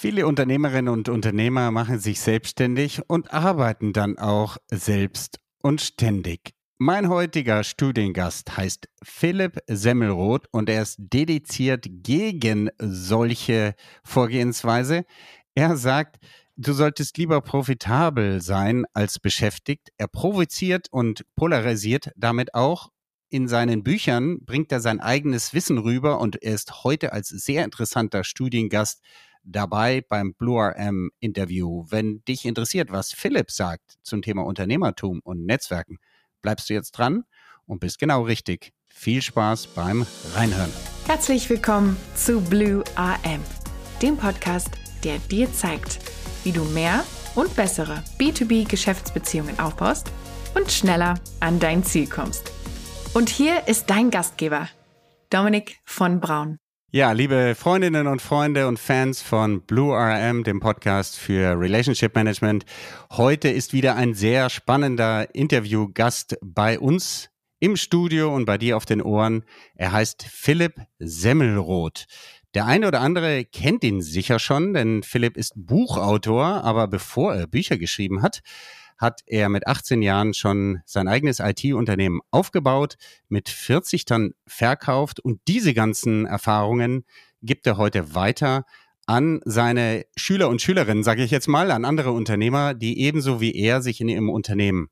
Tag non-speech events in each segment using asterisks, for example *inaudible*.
Viele Unternehmerinnen und Unternehmer machen sich selbstständig und arbeiten dann auch selbst und ständig. Mein heutiger Studiengast heißt Philipp Semmelroth und er ist dediziert gegen solche Vorgehensweise. Er sagt, du solltest lieber profitabel sein als beschäftigt. Er provoziert und polarisiert damit auch. In seinen Büchern bringt er sein eigenes Wissen rüber und er ist heute als sehr interessanter Studiengast dabei beim Blue RM Interview. Wenn dich interessiert, was Philipp sagt zum Thema Unternehmertum und Netzwerken, bleibst du jetzt dran und bist genau richtig. Viel Spaß beim Reinhören. Herzlich willkommen zu Blue AM, dem Podcast, der dir zeigt, wie du mehr und bessere B2B-Geschäftsbeziehungen aufbaust und schneller an dein Ziel kommst. Und hier ist dein Gastgeber, Dominik von Braun. Ja, liebe Freundinnen und Freunde und Fans von Blue RM, dem Podcast für Relationship Management. Heute ist wieder ein sehr spannender Interviewgast bei uns im Studio und bei dir auf den Ohren. Er heißt Philipp Semmelroth. Der eine oder andere kennt ihn sicher schon, denn Philipp ist Buchautor, aber bevor er Bücher geschrieben hat, hat er mit 18 Jahren schon sein eigenes IT-Unternehmen aufgebaut, mit 40 dann verkauft und diese ganzen Erfahrungen gibt er heute weiter an seine Schüler und Schülerinnen, sage ich jetzt mal, an andere Unternehmer, die ebenso wie er sich in ihrem Unternehmen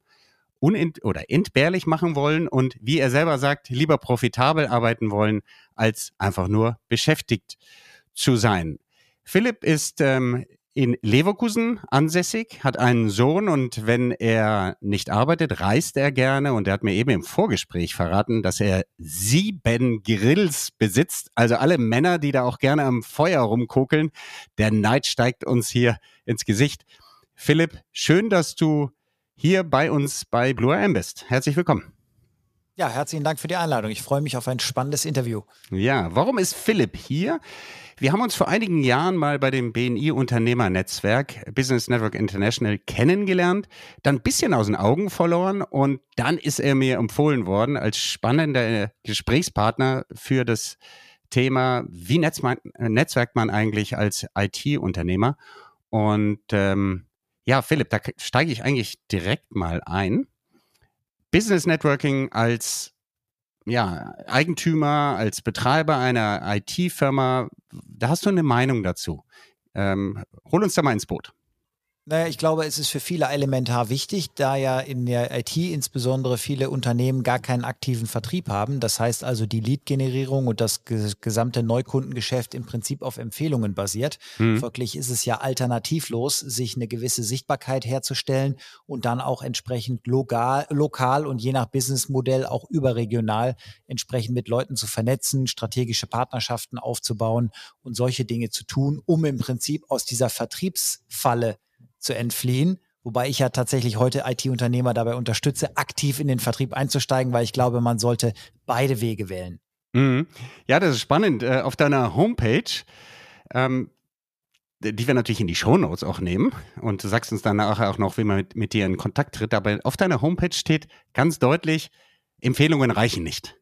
unent oder entbehrlich machen wollen und wie er selber sagt, lieber profitabel arbeiten wollen, als einfach nur beschäftigt zu sein. Philipp ist ähm, in Leverkusen ansässig, hat einen Sohn und wenn er nicht arbeitet, reist er gerne und er hat mir eben im Vorgespräch verraten, dass er sieben Grills besitzt. Also alle Männer, die da auch gerne am Feuer rumkokeln. Der Neid steigt uns hier ins Gesicht. Philipp, schön, dass du hier bei uns bei Blue AM bist. Herzlich willkommen. Ja, herzlichen Dank für die Einladung. Ich freue mich auf ein spannendes Interview. Ja, warum ist Philipp hier? Wir haben uns vor einigen Jahren mal bei dem BNI Unternehmernetzwerk Business Network International kennengelernt, dann ein bisschen aus den Augen verloren und dann ist er mir empfohlen worden als spannender Gesprächspartner für das Thema, wie netzwerkt man eigentlich als IT-Unternehmer? Und ähm, ja, Philipp, da steige ich eigentlich direkt mal ein. Business Networking als ja, Eigentümer, als Betreiber einer IT-Firma, da hast du eine Meinung dazu. Ähm, hol uns da mal ins Boot. Naja, ich glaube, es ist für viele elementar wichtig, da ja in der IT insbesondere viele Unternehmen gar keinen aktiven Vertrieb haben. Das heißt also, die Lead-Generierung und das gesamte Neukundengeschäft im Prinzip auf Empfehlungen basiert. Mhm. Folglich ist es ja alternativlos, sich eine gewisse Sichtbarkeit herzustellen und dann auch entsprechend lokal, lokal und je nach Businessmodell auch überregional entsprechend mit Leuten zu vernetzen, strategische Partnerschaften aufzubauen und solche Dinge zu tun, um im Prinzip aus dieser Vertriebsfalle zu entfliehen. Wobei ich ja tatsächlich heute IT-Unternehmer dabei unterstütze, aktiv in den Vertrieb einzusteigen, weil ich glaube, man sollte beide Wege wählen. Mhm. Ja, das ist spannend. Äh, auf deiner Homepage, ähm, die wir natürlich in die Shownotes auch nehmen und du sagst uns dann nachher auch noch, wie man mit, mit dir in Kontakt tritt, aber auf deiner Homepage steht ganz deutlich, Empfehlungen reichen nicht.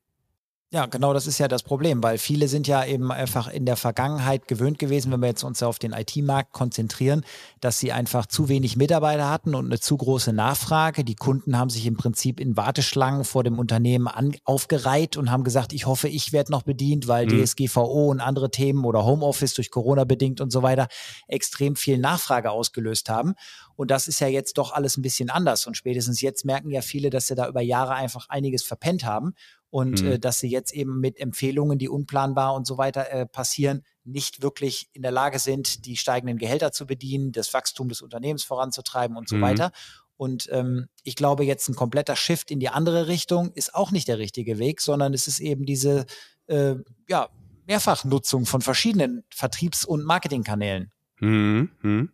Ja, genau das ist ja das Problem, weil viele sind ja eben einfach in der Vergangenheit gewöhnt gewesen, wenn wir jetzt uns auf den IT-Markt konzentrieren, dass sie einfach zu wenig Mitarbeiter hatten und eine zu große Nachfrage. Die Kunden haben sich im Prinzip in Warteschlangen vor dem Unternehmen an, aufgereiht und haben gesagt, ich hoffe, ich werde noch bedient, weil mhm. DSGVO und andere Themen oder Homeoffice durch Corona bedingt und so weiter extrem viel Nachfrage ausgelöst haben. Und das ist ja jetzt doch alles ein bisschen anders. Und spätestens jetzt merken ja viele, dass sie da über Jahre einfach einiges verpennt haben und mhm. äh, dass sie jetzt eben mit Empfehlungen, die unplanbar und so weiter äh, passieren, nicht wirklich in der Lage sind, die steigenden Gehälter zu bedienen, das Wachstum des Unternehmens voranzutreiben und so mhm. weiter. Und ähm, ich glaube, jetzt ein kompletter Shift in die andere Richtung ist auch nicht der richtige Weg, sondern es ist eben diese äh, ja, Mehrfachnutzung von verschiedenen Vertriebs- und Marketingkanälen. Mhm.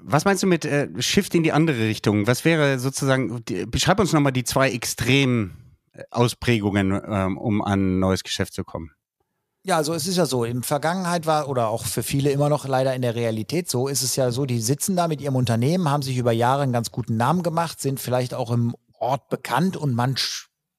Was meinst du mit äh, Shift in die andere Richtung? Was wäre sozusagen, die, beschreib uns nochmal die zwei Extremen Ausprägungen, ähm, um an ein neues Geschäft zu kommen? Ja, also es ist ja so, in Vergangenheit war oder auch für viele immer noch leider in der Realität so, ist es ja so, die sitzen da mit ihrem Unternehmen, haben sich über Jahre einen ganz guten Namen gemacht, sind vielleicht auch im Ort bekannt und man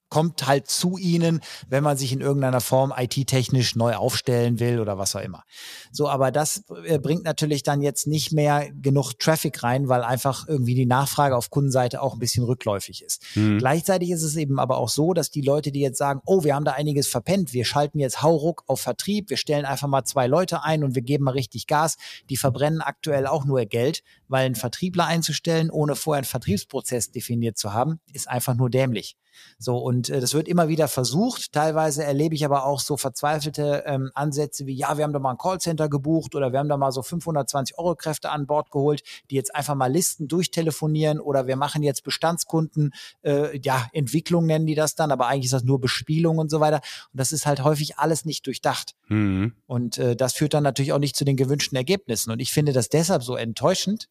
kommt halt zu ihnen, wenn man sich in irgendeiner Form IT-technisch neu aufstellen will oder was auch immer. So, aber das äh, bringt natürlich dann jetzt nicht mehr genug Traffic rein, weil einfach irgendwie die Nachfrage auf Kundenseite auch ein bisschen rückläufig ist. Mhm. Gleichzeitig ist es eben aber auch so, dass die Leute, die jetzt sagen, oh, wir haben da einiges verpennt, wir schalten jetzt Hauruck auf Vertrieb, wir stellen einfach mal zwei Leute ein und wir geben mal richtig Gas, die verbrennen aktuell auch nur Geld, weil einen Vertriebler einzustellen, ohne vorher einen Vertriebsprozess definiert zu haben, ist einfach nur dämlich. So, und äh, das wird immer wieder versucht. Teilweise erlebe ich aber auch so verzweifelte ähm, Ansätze wie, ja, wir haben da mal ein Callcenter gebucht oder wir haben da mal so 520 Euro Kräfte an Bord geholt, die jetzt einfach mal Listen durchtelefonieren oder wir machen jetzt Bestandskunden, äh, ja, Entwicklung nennen die das dann, aber eigentlich ist das nur Bespielung und so weiter. Und das ist halt häufig alles nicht durchdacht. Mhm. Und äh, das führt dann natürlich auch nicht zu den gewünschten Ergebnissen. Und ich finde das deshalb so enttäuschend,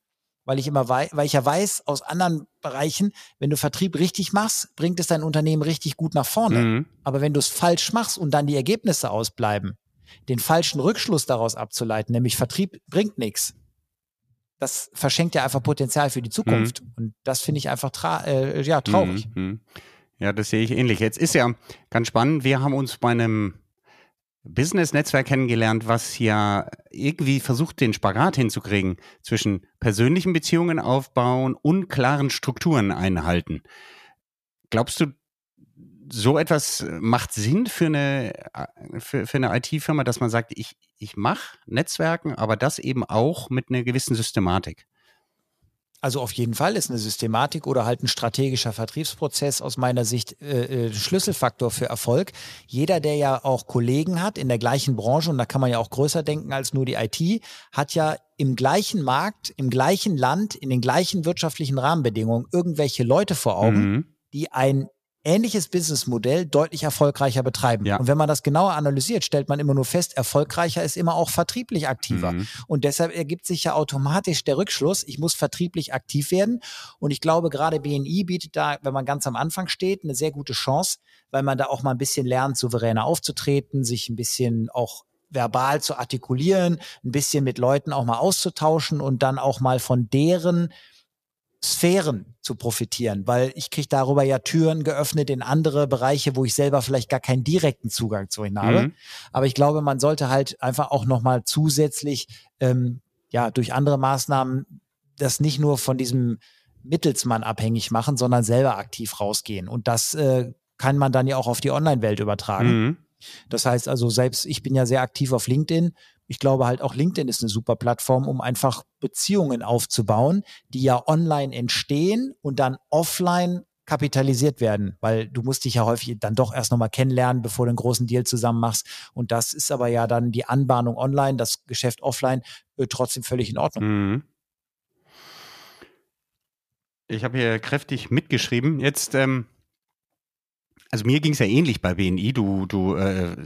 weil ich immer weiß, weil ich ja weiß aus anderen Bereichen, wenn du Vertrieb richtig machst, bringt es dein Unternehmen richtig gut nach vorne. Mhm. Aber wenn du es falsch machst und dann die Ergebnisse ausbleiben, den falschen Rückschluss daraus abzuleiten, nämlich Vertrieb bringt nichts. Das verschenkt ja einfach Potenzial für die Zukunft. Mhm. Und das finde ich einfach tra äh, ja, traurig. Mhm. mhm. Ja, das sehe ich ähnlich. Jetzt ist ja ganz spannend. Wir haben uns bei einem Business-Netzwerk kennengelernt, was ja irgendwie versucht, den Spagat hinzukriegen zwischen persönlichen Beziehungen aufbauen und klaren Strukturen einhalten. Glaubst du, so etwas macht Sinn für eine, für, für eine IT-Firma, dass man sagt, ich, ich mache Netzwerken, aber das eben auch mit einer gewissen Systematik? Also auf jeden Fall ist eine Systematik oder halt ein strategischer Vertriebsprozess aus meiner Sicht äh, äh, Schlüsselfaktor für Erfolg. Jeder, der ja auch Kollegen hat in der gleichen Branche, und da kann man ja auch größer denken als nur die IT, hat ja im gleichen Markt, im gleichen Land, in den gleichen wirtschaftlichen Rahmenbedingungen irgendwelche Leute vor Augen, mhm. die ein ähnliches Businessmodell deutlich erfolgreicher betreiben. Ja. Und wenn man das genauer analysiert, stellt man immer nur fest, erfolgreicher ist immer auch vertrieblich aktiver. Mhm. Und deshalb ergibt sich ja automatisch der Rückschluss, ich muss vertrieblich aktiv werden. Und ich glaube, gerade BNI bietet da, wenn man ganz am Anfang steht, eine sehr gute Chance, weil man da auch mal ein bisschen lernt, souveräner aufzutreten, sich ein bisschen auch verbal zu artikulieren, ein bisschen mit Leuten auch mal auszutauschen und dann auch mal von deren Sphären zu profitieren, weil ich kriege darüber ja Türen geöffnet in andere Bereiche, wo ich selber vielleicht gar keinen direkten Zugang zu ihnen habe. Mhm. Aber ich glaube, man sollte halt einfach auch nochmal zusätzlich ähm, ja durch andere Maßnahmen das nicht nur von diesem Mittelsmann abhängig machen, sondern selber aktiv rausgehen. Und das äh, kann man dann ja auch auf die Online-Welt übertragen. Mhm. Das heißt also, selbst ich bin ja sehr aktiv auf LinkedIn ich glaube halt auch LinkedIn ist eine super Plattform, um einfach Beziehungen aufzubauen, die ja online entstehen und dann offline kapitalisiert werden, weil du musst dich ja häufig dann doch erst nochmal kennenlernen, bevor du einen großen Deal zusammen machst. Und das ist aber ja dann die Anbahnung online, das Geschäft offline äh, trotzdem völlig in Ordnung. Mhm. Ich habe hier kräftig mitgeschrieben. Jetzt ähm, also mir ging es ja ähnlich bei BNI. Du, du, äh,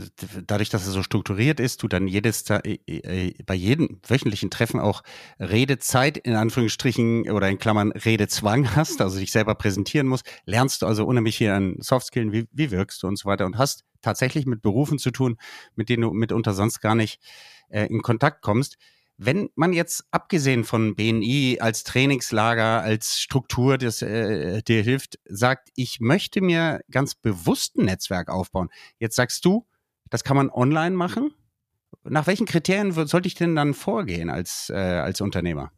dadurch, dass es so strukturiert ist, du dann jedes äh, äh, bei jedem wöchentlichen Treffen auch Redezeit in Anführungsstrichen oder in Klammern Redezwang hast, also dich selber präsentieren musst, lernst du also unheimlich viel an Softskillen, wie, wie wirkst du und so weiter und hast tatsächlich mit Berufen zu tun, mit denen du mitunter sonst gar nicht in Kontakt kommst. Wenn man jetzt abgesehen von BNI als Trainingslager, als Struktur, das äh, dir hilft, sagt, ich möchte mir ganz bewusst ein Netzwerk aufbauen. Jetzt sagst du, das kann man online machen. Nach welchen Kriterien sollte ich denn dann vorgehen als, äh, als Unternehmer?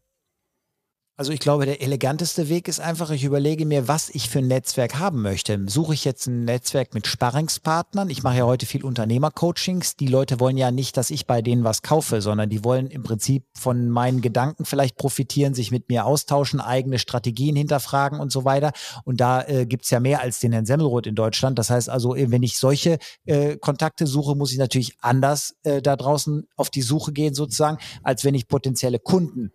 Also ich glaube, der eleganteste Weg ist einfach, ich überlege mir, was ich für ein Netzwerk haben möchte. Suche ich jetzt ein Netzwerk mit Sparringspartnern? Ich mache ja heute viel Unternehmercoachings. Die Leute wollen ja nicht, dass ich bei denen was kaufe, sondern die wollen im Prinzip von meinen Gedanken vielleicht profitieren, sich mit mir austauschen, eigene Strategien hinterfragen und so weiter. Und da äh, gibt's ja mehr als den Herrn Semmelroth in Deutschland. Das heißt also, wenn ich solche äh, Kontakte suche, muss ich natürlich anders äh, da draußen auf die Suche gehen sozusagen, als wenn ich potenzielle Kunden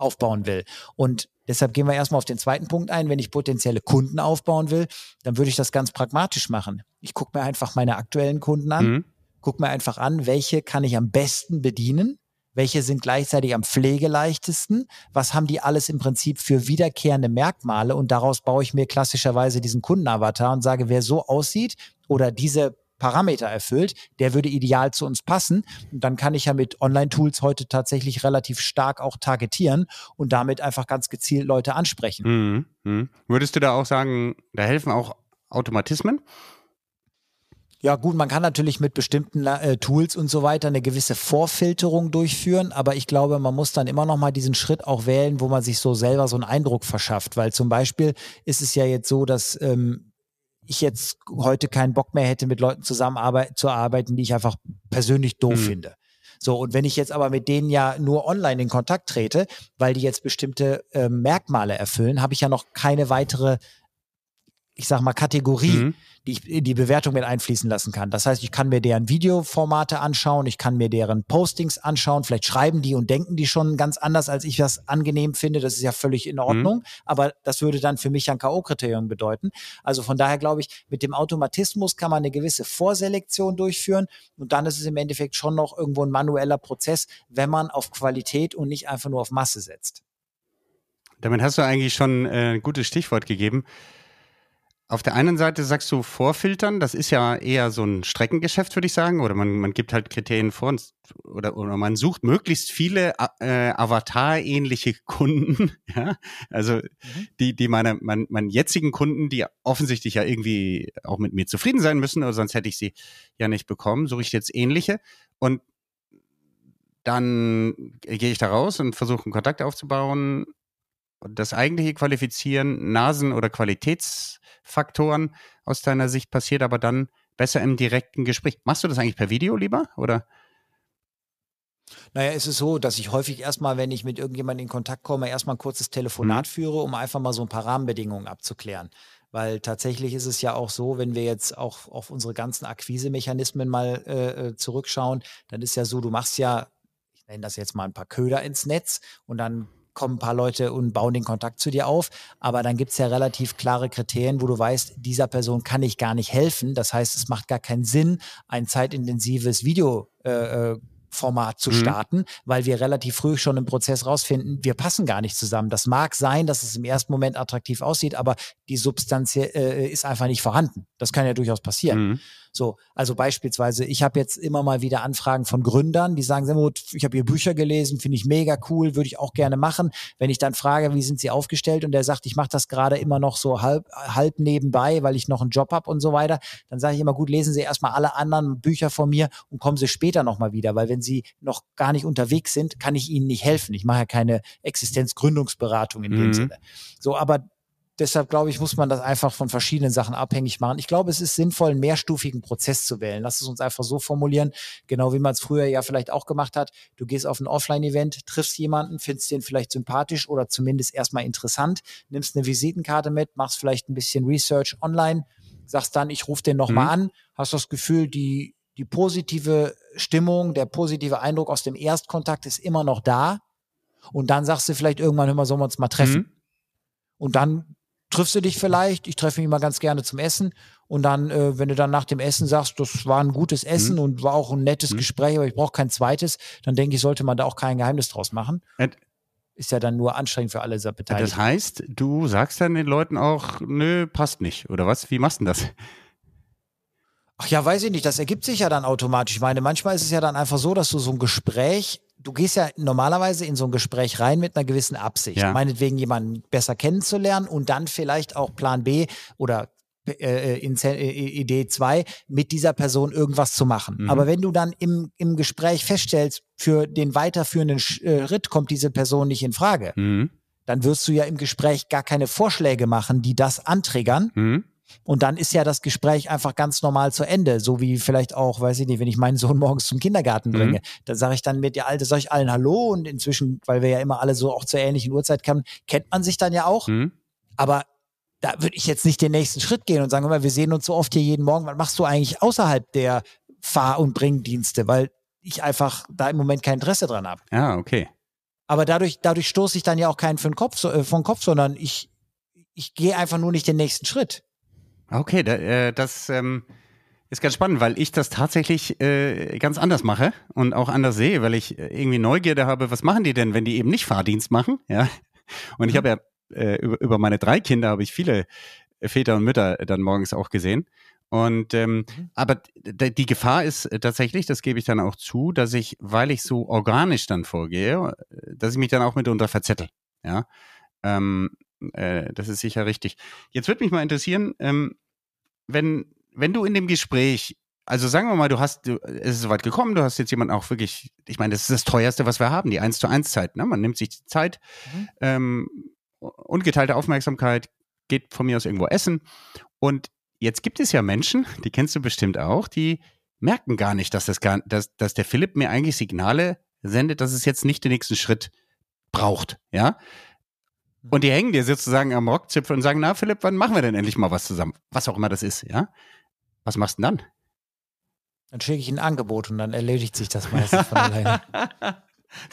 aufbauen will. Und deshalb gehen wir erstmal auf den zweiten Punkt ein. Wenn ich potenzielle Kunden aufbauen will, dann würde ich das ganz pragmatisch machen. Ich gucke mir einfach meine aktuellen Kunden an, mhm. gucke mir einfach an, welche kann ich am besten bedienen, welche sind gleichzeitig am pflegeleichtesten, was haben die alles im Prinzip für wiederkehrende Merkmale und daraus baue ich mir klassischerweise diesen Kundenavatar und sage, wer so aussieht oder diese Parameter erfüllt, der würde ideal zu uns passen. Und dann kann ich ja mit Online-Tools heute tatsächlich relativ stark auch targetieren und damit einfach ganz gezielt Leute ansprechen. Mhm. Mhm. Würdest du da auch sagen, da helfen auch Automatismen? Ja, gut, man kann natürlich mit bestimmten äh, Tools und so weiter eine gewisse Vorfilterung durchführen, aber ich glaube, man muss dann immer noch mal diesen Schritt auch wählen, wo man sich so selber so einen Eindruck verschafft, weil zum Beispiel ist es ja jetzt so, dass ähm, ich jetzt heute keinen Bock mehr hätte, mit Leuten zusammenzuarbeiten, die ich einfach persönlich doof mhm. finde. So, und wenn ich jetzt aber mit denen ja nur online in Kontakt trete, weil die jetzt bestimmte äh, Merkmale erfüllen, habe ich ja noch keine weitere ich sag mal, Kategorie, mhm. die ich in die Bewertung mit einfließen lassen kann. Das heißt, ich kann mir deren Videoformate anschauen, ich kann mir deren Postings anschauen, vielleicht schreiben die und denken die schon ganz anders, als ich das angenehm finde. Das ist ja völlig in Ordnung, mhm. aber das würde dann für mich ein K.O.-Kriterium bedeuten. Also von daher glaube ich, mit dem Automatismus kann man eine gewisse Vorselektion durchführen und dann ist es im Endeffekt schon noch irgendwo ein manueller Prozess, wenn man auf Qualität und nicht einfach nur auf Masse setzt. Damit hast du eigentlich schon äh, ein gutes Stichwort gegeben. Auf der einen Seite sagst du vorfiltern, das ist ja eher so ein Streckengeschäft, würde ich sagen, oder man, man gibt halt Kriterien vor und, oder, oder man sucht möglichst viele äh, Avatar-ähnliche *laughs* Kunden, ja, also mhm. die, die meine, mein, meinen jetzigen Kunden, die offensichtlich ja irgendwie auch mit mir zufrieden sein müssen, oder sonst hätte ich sie ja nicht bekommen, suche ich jetzt ähnliche und dann gehe ich da raus und versuche einen Kontakt aufzubauen. Das eigentliche Qualifizieren, Nasen- oder Qualitäts- Faktoren aus deiner Sicht passiert, aber dann besser im direkten Gespräch. Machst du das eigentlich per Video lieber oder? Naja, es ist so, dass ich häufig erstmal, wenn ich mit irgendjemandem in Kontakt komme, erstmal ein kurzes Telefonat mhm. führe, um einfach mal so ein paar Rahmenbedingungen abzuklären. Weil tatsächlich ist es ja auch so, wenn wir jetzt auch auf unsere ganzen Akquisemechanismen mal äh, äh zurückschauen, dann ist ja so, du machst ja, ich nenne das jetzt mal ein paar Köder ins Netz und dann kommen ein paar Leute und bauen den Kontakt zu dir auf. Aber dann gibt es ja relativ klare Kriterien, wo du weißt, dieser Person kann ich gar nicht helfen. Das heißt, es macht gar keinen Sinn, ein zeitintensives Video äh, äh Format zu mhm. starten, mhm. weil wir relativ früh schon im Prozess rausfinden, wir passen gar nicht zusammen. Das mag sein, dass es im ersten Moment attraktiv aussieht, aber die Substanz äh, ist einfach nicht vorhanden. Das kann ja durchaus passieren. Mhm. So, also beispielsweise, ich habe jetzt immer mal wieder Anfragen von Gründern, die sagen, ich habe Ihr Bücher gelesen, finde ich mega cool, würde ich auch gerne machen. Wenn ich dann frage, wie sind Sie aufgestellt und der sagt, ich mache das gerade immer noch so halb, halb nebenbei, weil ich noch einen Job habe und so weiter, dann sage ich immer, gut, lesen Sie erstmal alle anderen Bücher von mir und kommen Sie später nochmal wieder, weil wenn Sie noch gar nicht unterwegs sind, kann ich Ihnen nicht helfen. Ich mache ja keine Existenzgründungsberatung in mhm. dem Sinne. So, aber Deshalb glaube ich, muss man das einfach von verschiedenen Sachen abhängig machen. Ich glaube, es ist sinnvoll, einen mehrstufigen Prozess zu wählen. Lass es uns einfach so formulieren, genau wie man es früher ja vielleicht auch gemacht hat. Du gehst auf ein Offline-Event, triffst jemanden, findest den vielleicht sympathisch oder zumindest erstmal interessant, nimmst eine Visitenkarte mit, machst vielleicht ein bisschen Research online, sagst dann, ich rufe den nochmal mhm. an, hast das Gefühl, die, die positive Stimmung, der positive Eindruck aus dem Erstkontakt ist immer noch da. Und dann sagst du vielleicht irgendwann, hör mal, sollen wir uns mal treffen? Mhm. Und dann triffst du dich vielleicht, ich treffe mich mal ganz gerne zum Essen und dann, äh, wenn du dann nach dem Essen sagst, das war ein gutes Essen mhm. und war auch ein nettes mhm. Gespräch, aber ich brauche kein zweites, dann denke ich, sollte man da auch kein Geheimnis draus machen. Ed ist ja dann nur anstrengend für alle Beteiligten. Das heißt, du sagst dann den Leuten auch, nö, passt nicht, oder was? Wie machst du das? Ach ja, weiß ich nicht. Das ergibt sich ja dann automatisch. Ich meine, manchmal ist es ja dann einfach so, dass du so ein Gespräch, du gehst ja normalerweise in so ein Gespräch rein mit einer gewissen Absicht. Ja. Meinetwegen jemanden besser kennenzulernen und dann vielleicht auch Plan B oder äh, in äh, Idee 2 mit dieser Person irgendwas zu machen. Mhm. Aber wenn du dann im, im Gespräch feststellst, für den weiterführenden Schritt kommt diese Person nicht in Frage, mhm. dann wirst du ja im Gespräch gar keine Vorschläge machen, die das anträgern. Mhm und dann ist ja das Gespräch einfach ganz normal zu Ende. So wie vielleicht auch, weiß ich nicht, wenn ich meinen Sohn *laughs* morgens zum Kindergarten bringe, mhm. dann sage ich dann mit der Alte, sag ich allen Hallo und inzwischen, weil wir ja immer alle so auch zur ähnlichen Uhrzeit kamen, kennt man sich dann ja auch. Mhm. Aber da würde ich jetzt nicht den nächsten Schritt gehen und sagen, mal, wir sehen uns so oft hier jeden Morgen. Was machst du eigentlich außerhalb der Fahr- und Bringdienste? Weil ich einfach da im Moment kein Interesse dran habe. Ja, okay. Aber dadurch, dadurch stoße ich dann ja auch keinen für den Kopf, äh, vom Kopf, sondern ich, ich gehe einfach nur nicht den nächsten Schritt. Okay, da, äh, das ähm, ist ganz spannend, weil ich das tatsächlich äh, ganz anders mache und auch anders sehe, weil ich äh, irgendwie Neugierde habe, was machen die denn, wenn die eben nicht Fahrdienst machen? Ja. Und ich mhm. habe ja äh, über, über meine drei Kinder habe ich viele Väter und Mütter dann morgens auch gesehen. Und ähm, mhm. aber die Gefahr ist tatsächlich, das gebe ich dann auch zu, dass ich, weil ich so organisch dann vorgehe, dass ich mich dann auch mitunter verzettel. Ja. Ähm, äh, das ist sicher richtig. Jetzt würde mich mal interessieren, ähm, wenn, wenn du in dem Gespräch, also sagen wir mal, du hast, du, es ist soweit gekommen, du hast jetzt jemanden auch wirklich, ich meine, das ist das teuerste, was wir haben, die 1 zu 1 Zeit, ne? Man nimmt sich die Zeit, mhm. ähm, ungeteilte Aufmerksamkeit, geht von mir aus irgendwo essen. Und jetzt gibt es ja Menschen, *laughs* die kennst du bestimmt auch, die merken gar nicht, dass, das gar, dass, dass der Philipp mir eigentlich Signale sendet, dass es jetzt nicht den nächsten Schritt braucht, ja. Und die hängen dir sozusagen am Rockzipfel und sagen, na Philipp, wann machen wir denn endlich mal was zusammen? Was auch immer das ist, ja. Was machst du denn dann? Dann schicke ich ein Angebot und dann erledigt sich das meistens von alleine. *laughs*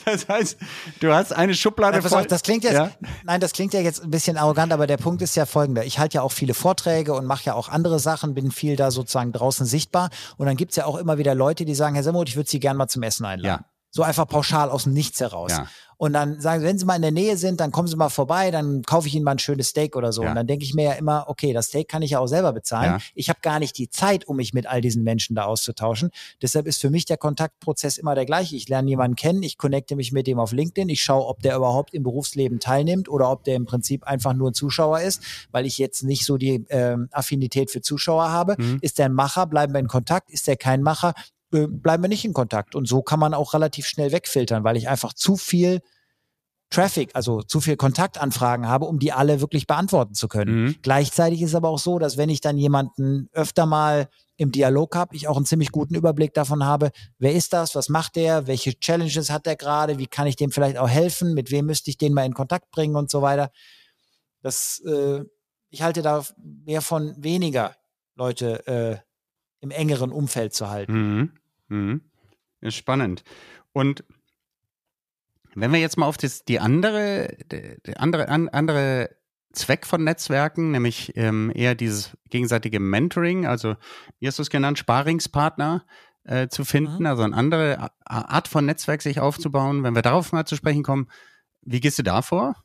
Das heißt, du hast eine Schublade voll. Auf, das klingt jetzt, ja? nein, das klingt ja jetzt ein bisschen arrogant, aber der Punkt ist ja folgender. Ich halte ja auch viele Vorträge und mache ja auch andere Sachen, bin viel da sozusagen draußen sichtbar. Und dann gibt es ja auch immer wieder Leute, die sagen, Herr Semmuth, ich würde Sie gerne mal zum Essen einladen. Ja. So einfach pauschal aus dem Nichts heraus. Ja. Und dann sagen sie, wenn sie mal in der Nähe sind, dann kommen sie mal vorbei, dann kaufe ich ihnen mal ein schönes Steak oder so. Ja. Und dann denke ich mir ja immer, okay, das Steak kann ich ja auch selber bezahlen. Ja. Ich habe gar nicht die Zeit, um mich mit all diesen Menschen da auszutauschen. Deshalb ist für mich der Kontaktprozess immer der gleiche. Ich lerne jemanden kennen, ich connecte mich mit dem auf LinkedIn, ich schaue, ob der überhaupt im Berufsleben teilnimmt oder ob der im Prinzip einfach nur ein Zuschauer ist, weil ich jetzt nicht so die ähm, Affinität für Zuschauer habe. Mhm. Ist der ein Macher, bleiben wir in Kontakt. Ist der kein Macher, äh, bleiben wir nicht in Kontakt. Und so kann man auch relativ schnell wegfiltern, weil ich einfach zu viel Traffic, also zu viel Kontaktanfragen habe, um die alle wirklich beantworten zu können. Mhm. Gleichzeitig ist aber auch so, dass wenn ich dann jemanden öfter mal im Dialog habe, ich auch einen ziemlich guten Überblick davon habe, wer ist das, was macht der, welche Challenges hat der gerade, wie kann ich dem vielleicht auch helfen, mit wem müsste ich den mal in Kontakt bringen und so weiter. Das, äh, ich halte da mehr von weniger Leute äh, im engeren Umfeld zu halten. Mhm. Mhm. Ist spannend. Und wenn wir jetzt mal auf das, die andere, die andere, an, andere Zweck von Netzwerken, nämlich ähm, eher dieses gegenseitige Mentoring, also wie hast du es genannt, Sparingspartner äh, zu finden, mhm. also eine andere Art von Netzwerk sich aufzubauen. Wenn wir darauf mal zu sprechen kommen, wie gehst du da vor?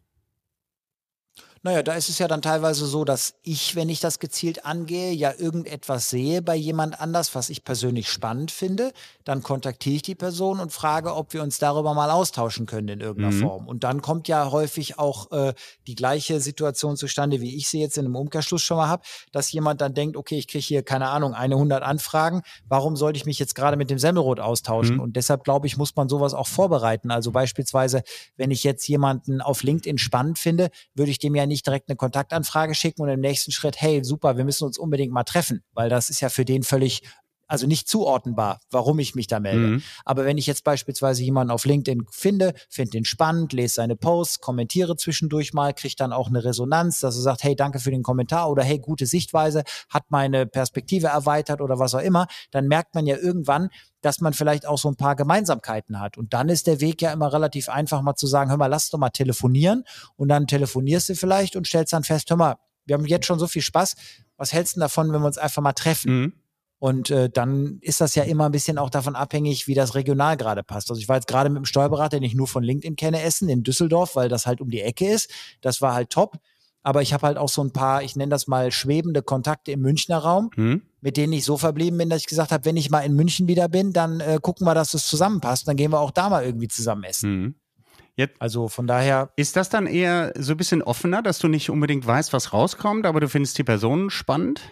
Naja, da ist es ja dann teilweise so, dass ich, wenn ich das gezielt angehe, ja irgendetwas sehe bei jemand anders, was ich persönlich spannend finde. Dann kontaktiere ich die Person und frage, ob wir uns darüber mal austauschen können in irgendeiner mhm. Form. Und dann kommt ja häufig auch äh, die gleiche Situation zustande, wie ich sie jetzt in einem Umkehrschluss schon mal habe, dass jemand dann denkt, okay, ich kriege hier, keine Ahnung, eine 100 Anfragen. Warum sollte ich mich jetzt gerade mit dem Semmelrot austauschen? Mhm. Und deshalb, glaube ich, muss man sowas auch vorbereiten. Also beispielsweise, wenn ich jetzt jemanden auf LinkedIn spannend finde, würde ich dem ja nicht direkt eine Kontaktanfrage schicken und im nächsten Schritt, hey, super, wir müssen uns unbedingt mal treffen, weil das ist ja für den völlig also nicht zuordnenbar, warum ich mich da melde. Mhm. Aber wenn ich jetzt beispielsweise jemanden auf LinkedIn finde, finde den spannend, lese seine Posts, kommentiere zwischendurch mal, kriege dann auch eine Resonanz, dass er sagt, hey, danke für den Kommentar oder hey, gute Sichtweise, hat meine Perspektive erweitert oder was auch immer, dann merkt man ja irgendwann, dass man vielleicht auch so ein paar Gemeinsamkeiten hat. Und dann ist der Weg ja immer relativ einfach mal zu sagen, hör mal, lass doch mal telefonieren. Und dann telefonierst du vielleicht und stellst dann fest, hör mal, wir haben jetzt schon so viel Spaß. Was hältst du davon, wenn wir uns einfach mal treffen? Mhm. Und äh, dann ist das ja immer ein bisschen auch davon abhängig, wie das regional gerade passt. Also ich war jetzt gerade mit dem Steuerberater, den ich nur von LinkedIn kenne, essen in Düsseldorf, weil das halt um die Ecke ist. Das war halt top. Aber ich habe halt auch so ein paar, ich nenne das mal schwebende Kontakte im Münchner Raum, mhm. mit denen ich so verblieben bin, dass ich gesagt habe, wenn ich mal in München wieder bin, dann äh, gucken wir, dass das zusammenpasst. Dann gehen wir auch da mal irgendwie zusammen essen. Mhm. Jetzt also von daher. Ist das dann eher so ein bisschen offener, dass du nicht unbedingt weißt, was rauskommt, aber du findest die Personen spannend?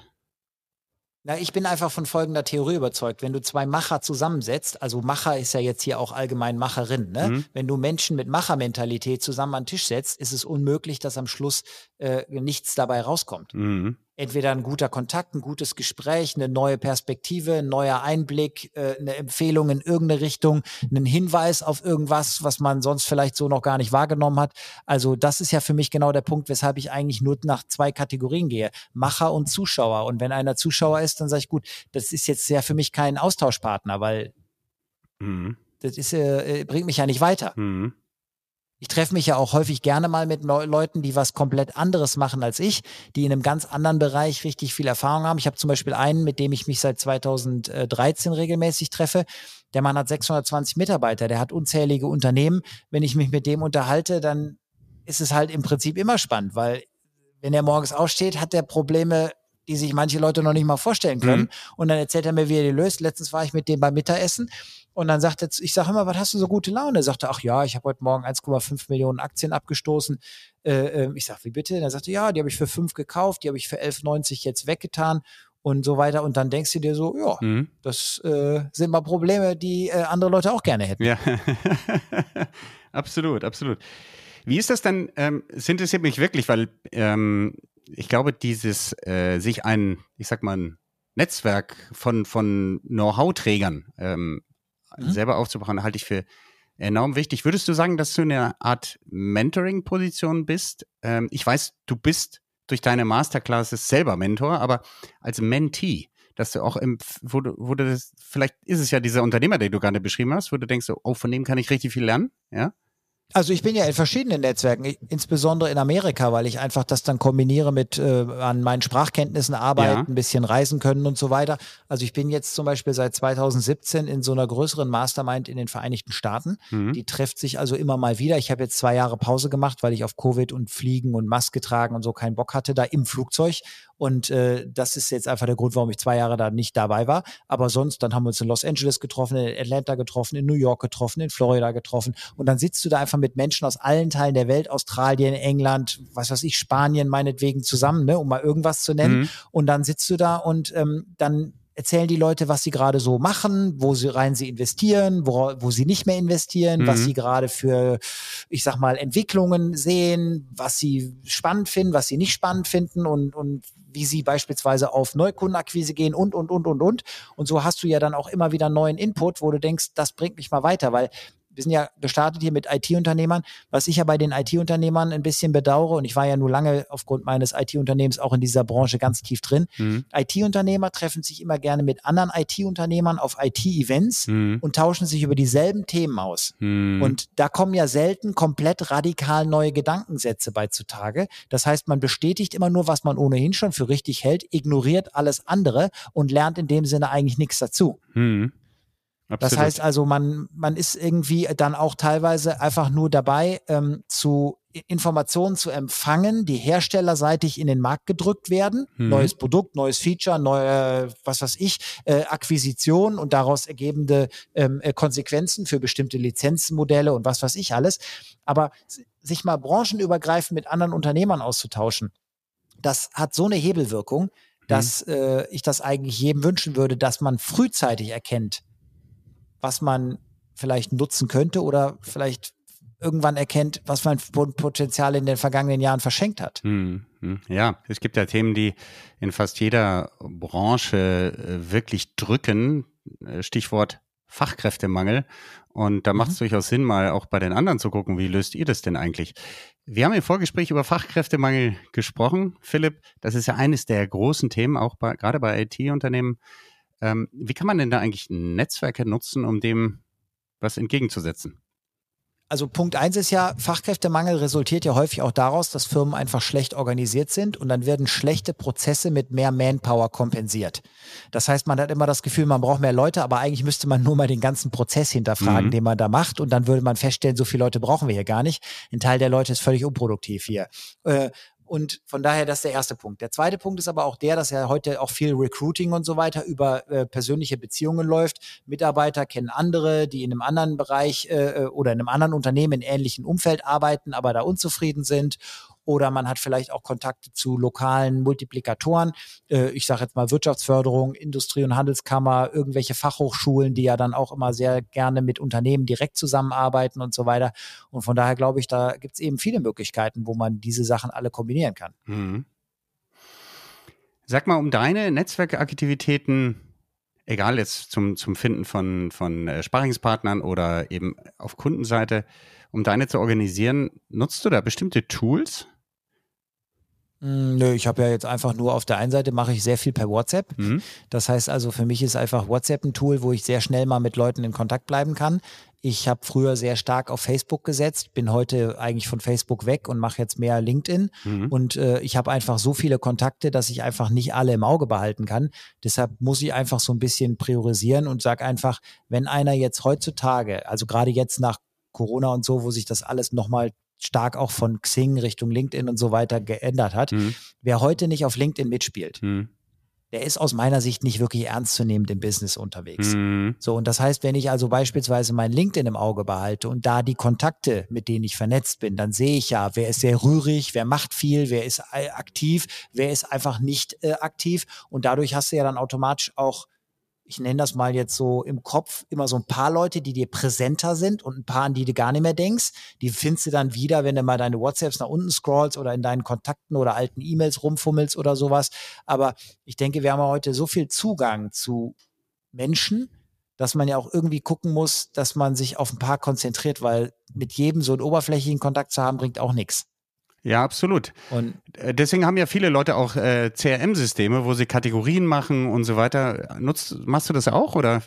Na, ich bin einfach von folgender Theorie überzeugt. Wenn du zwei Macher zusammensetzt, also Macher ist ja jetzt hier auch allgemein Macherin, ne? Mhm. Wenn du Menschen mit Machermentalität zusammen an den Tisch setzt, ist es unmöglich, dass am Schluss äh, nichts dabei rauskommt. Mhm entweder ein guter Kontakt, ein gutes Gespräch, eine neue Perspektive, ein neuer Einblick, äh, eine Empfehlung in irgendeine Richtung, einen Hinweis auf irgendwas, was man sonst vielleicht so noch gar nicht wahrgenommen hat. Also das ist ja für mich genau der Punkt, weshalb ich eigentlich nur nach zwei Kategorien gehe. Macher und Zuschauer. Und wenn einer Zuschauer ist, dann sage ich, gut, das ist jetzt ja für mich kein Austauschpartner, weil mhm. das ist, äh, bringt mich ja nicht weiter. Mhm. Ich treffe mich ja auch häufig gerne mal mit Leuten, die was komplett anderes machen als ich, die in einem ganz anderen Bereich richtig viel Erfahrung haben. Ich habe zum Beispiel einen, mit dem ich mich seit 2013 regelmäßig treffe. Der Mann hat 620 Mitarbeiter, der hat unzählige Unternehmen. Wenn ich mich mit dem unterhalte, dann ist es halt im Prinzip immer spannend, weil wenn er morgens aufsteht, hat er Probleme die sich manche Leute noch nicht mal vorstellen können. Mhm. Und dann erzählt er mir, wie er die löst. Letztens war ich mit dem beim Mittagessen und dann sagt er, ich sage immer, was hast du so gute Laune? Er sagte, ach ja, ich habe heute Morgen 1,5 Millionen Aktien abgestoßen. Äh, ähm, ich sage, wie bitte? Dann sagte er, ja, die habe ich für 5 gekauft, die habe ich für 11,90 jetzt weggetan. und so weiter. Und dann denkst du dir so, ja, mhm. das äh, sind mal Probleme, die äh, andere Leute auch gerne hätten. Ja, *laughs* absolut, absolut. Wie ist das dann? Ähm, es interessiert mich wirklich, weil ähm, ich glaube, dieses äh, sich ein, ich sag mal, ein Netzwerk von, von Know-how-Trägern ähm, mhm. selber aufzubauen, halte ich für enorm wichtig. Würdest du sagen, dass du in einer Art Mentoring-Position bist? Ähm, ich weiß, du bist durch deine Masterclasses selber Mentor, aber als Mentee, dass du auch im, wo du, wo du das, vielleicht ist es ja dieser Unternehmer, den du gerade beschrieben hast, wo du denkst, oh, von dem kann ich richtig viel lernen, ja? Also ich bin ja in verschiedenen Netzwerken, insbesondere in Amerika, weil ich einfach das dann kombiniere mit äh, an meinen Sprachkenntnissen arbeiten, ja. ein bisschen reisen können und so weiter. Also ich bin jetzt zum Beispiel seit 2017 in so einer größeren Mastermind in den Vereinigten Staaten. Mhm. Die trifft sich also immer mal wieder. Ich habe jetzt zwei Jahre Pause gemacht, weil ich auf Covid und Fliegen und Maske tragen und so keinen Bock hatte, da im Flugzeug. Und äh, das ist jetzt einfach der Grund, warum ich zwei Jahre da nicht dabei war. Aber sonst, dann haben wir uns in Los Angeles getroffen, in Atlanta getroffen, in New York getroffen, in Florida getroffen. Und dann sitzt du da einfach mit Menschen aus allen Teilen der Welt, Australien, England, was weiß ich, Spanien meinetwegen zusammen, ne, um mal irgendwas zu nennen. Mhm. Und dann sitzt du da und ähm, dann erzählen die Leute, was sie gerade so machen, wo sie rein sie investieren, wo, wo sie nicht mehr investieren, mhm. was sie gerade für, ich sag mal, Entwicklungen sehen, was sie spannend finden, was sie nicht spannend finden und, und wie sie beispielsweise auf Neukundenakquise gehen und, und, und, und, und. Und so hast du ja dann auch immer wieder neuen Input, wo du denkst, das bringt mich mal weiter, weil wir sind ja gestartet hier mit IT-Unternehmern. Was ich ja bei den IT-Unternehmern ein bisschen bedauere, und ich war ja nur lange aufgrund meines IT-Unternehmens auch in dieser Branche ganz tief drin. Mhm. IT-Unternehmer treffen sich immer gerne mit anderen IT-Unternehmern auf IT-Events mhm. und tauschen sich über dieselben Themen aus. Mhm. Und da kommen ja selten komplett radikal neue Gedankensätze bei zutage. Das heißt, man bestätigt immer nur, was man ohnehin schon für richtig hält, ignoriert alles andere und lernt in dem Sinne eigentlich nichts dazu. Mhm. Absolut. Das heißt also, man, man ist irgendwie dann auch teilweise einfach nur dabei, ähm, zu Informationen zu empfangen, die herstellerseitig in den Markt gedrückt werden. Mhm. Neues Produkt, neues Feature, neue, was weiß ich, äh, Akquisition und daraus ergebende ähm, äh, Konsequenzen für bestimmte Lizenzmodelle und was weiß ich alles. Aber sich mal branchenübergreifend mit anderen Unternehmern auszutauschen, das hat so eine Hebelwirkung, mhm. dass mhm. äh, ich das eigentlich jedem wünschen würde, dass man frühzeitig erkennt, was man vielleicht nutzen könnte oder vielleicht irgendwann erkennt, was man Potenzial in den vergangenen Jahren verschenkt hat. Hm, hm. Ja, es gibt ja Themen, die in fast jeder Branche äh, wirklich drücken. Äh, Stichwort Fachkräftemangel. Und da macht es mhm. durchaus Sinn, mal auch bei den anderen zu gucken, wie löst ihr das denn eigentlich? Wir haben im Vorgespräch über Fachkräftemangel gesprochen, Philipp. Das ist ja eines der großen Themen, auch bei, gerade bei IT-Unternehmen. Ähm, wie kann man denn da eigentlich Netzwerke nutzen, um dem was entgegenzusetzen? Also Punkt eins ist ja, Fachkräftemangel resultiert ja häufig auch daraus, dass Firmen einfach schlecht organisiert sind und dann werden schlechte Prozesse mit mehr Manpower kompensiert. Das heißt, man hat immer das Gefühl, man braucht mehr Leute, aber eigentlich müsste man nur mal den ganzen Prozess hinterfragen, mhm. den man da macht und dann würde man feststellen, so viele Leute brauchen wir hier gar nicht. Ein Teil der Leute ist völlig unproduktiv hier. Äh, und von daher, das ist der erste Punkt. Der zweite Punkt ist aber auch der, dass ja heute auch viel Recruiting und so weiter über äh, persönliche Beziehungen läuft. Mitarbeiter kennen andere, die in einem anderen Bereich äh, äh oder in einem anderen Unternehmen in ähnlichen Umfeld arbeiten, aber da unzufrieden sind oder man hat vielleicht auch Kontakte zu lokalen Multiplikatoren. Äh, ich sage jetzt mal Wirtschaftsförderung, Industrie- und Handelskammer, irgendwelche Fachhochschulen, die ja dann auch immer sehr gerne mit Unternehmen direkt zusammenarbeiten und so weiter. Und von daher glaube ich, da gibt es eben viele Möglichkeiten, wo man diese Sachen alle kombinieren kann. Mhm. Sag mal, um deine Netzwerkaktivitäten egal jetzt zum, zum Finden von, von äh, Sparingspartnern oder eben auf Kundenseite, um deine zu organisieren, nutzt du da bestimmte Tools? Hm, nö, ich habe ja jetzt einfach nur auf der einen Seite mache ich sehr viel per WhatsApp. Mhm. Das heißt also, für mich ist einfach WhatsApp ein Tool, wo ich sehr schnell mal mit Leuten in Kontakt bleiben kann. Ich habe früher sehr stark auf Facebook gesetzt, bin heute eigentlich von Facebook weg und mache jetzt mehr LinkedIn. Mhm. Und äh, ich habe einfach so viele Kontakte, dass ich einfach nicht alle im Auge behalten kann. Deshalb muss ich einfach so ein bisschen priorisieren und sage einfach, wenn einer jetzt heutzutage, also gerade jetzt nach Corona und so, wo sich das alles nochmal stark auch von Xing Richtung LinkedIn und so weiter geändert hat. Mhm. Wer heute nicht auf LinkedIn mitspielt, mhm. der ist aus meiner Sicht nicht wirklich ernstzunehmend im Business unterwegs. Mhm. So, und das heißt, wenn ich also beispielsweise mein LinkedIn im Auge behalte und da die Kontakte, mit denen ich vernetzt bin, dann sehe ich ja, wer ist sehr rührig, wer macht viel, wer ist äh, aktiv, wer ist einfach nicht äh, aktiv. Und dadurch hast du ja dann automatisch auch ich nenne das mal jetzt so im Kopf, immer so ein paar Leute, die dir präsenter sind und ein paar, an die du gar nicht mehr denkst. Die findest du dann wieder, wenn du mal deine WhatsApps nach unten scrollst oder in deinen Kontakten oder alten E-Mails rumfummelst oder sowas. Aber ich denke, wir haben heute so viel Zugang zu Menschen, dass man ja auch irgendwie gucken muss, dass man sich auf ein paar konzentriert, weil mit jedem so einen oberflächlichen Kontakt zu haben, bringt auch nichts. Ja, absolut. Und äh, deswegen haben ja viele Leute auch äh, CRM-Systeme, wo sie Kategorien machen und so weiter. Nutzt, machst du das auch oder?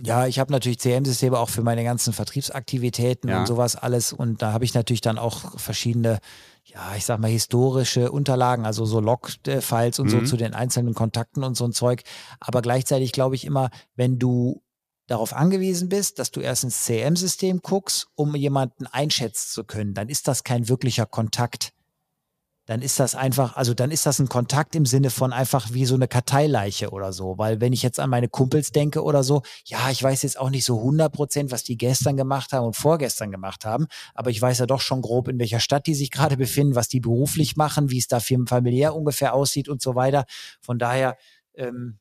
Ja, ich habe natürlich CRM-Systeme auch für meine ganzen Vertriebsaktivitäten ja. und sowas alles. Und da habe ich natürlich dann auch verschiedene, ja, ich sag mal, historische Unterlagen, also so Log-Files und mhm. so zu den einzelnen Kontakten und so ein Zeug. Aber gleichzeitig glaube ich immer, wenn du darauf angewiesen bist, dass du erst ins CM-System guckst, um jemanden einschätzen zu können, dann ist das kein wirklicher Kontakt. Dann ist das einfach, also dann ist das ein Kontakt im Sinne von einfach wie so eine Karteileiche oder so. Weil wenn ich jetzt an meine Kumpels denke oder so, ja, ich weiß jetzt auch nicht so 100 Prozent, was die gestern gemacht haben und vorgestern gemacht haben, aber ich weiß ja doch schon grob, in welcher Stadt die sich gerade befinden, was die beruflich machen, wie es da familiär ungefähr aussieht und so weiter. Von daher, ähm,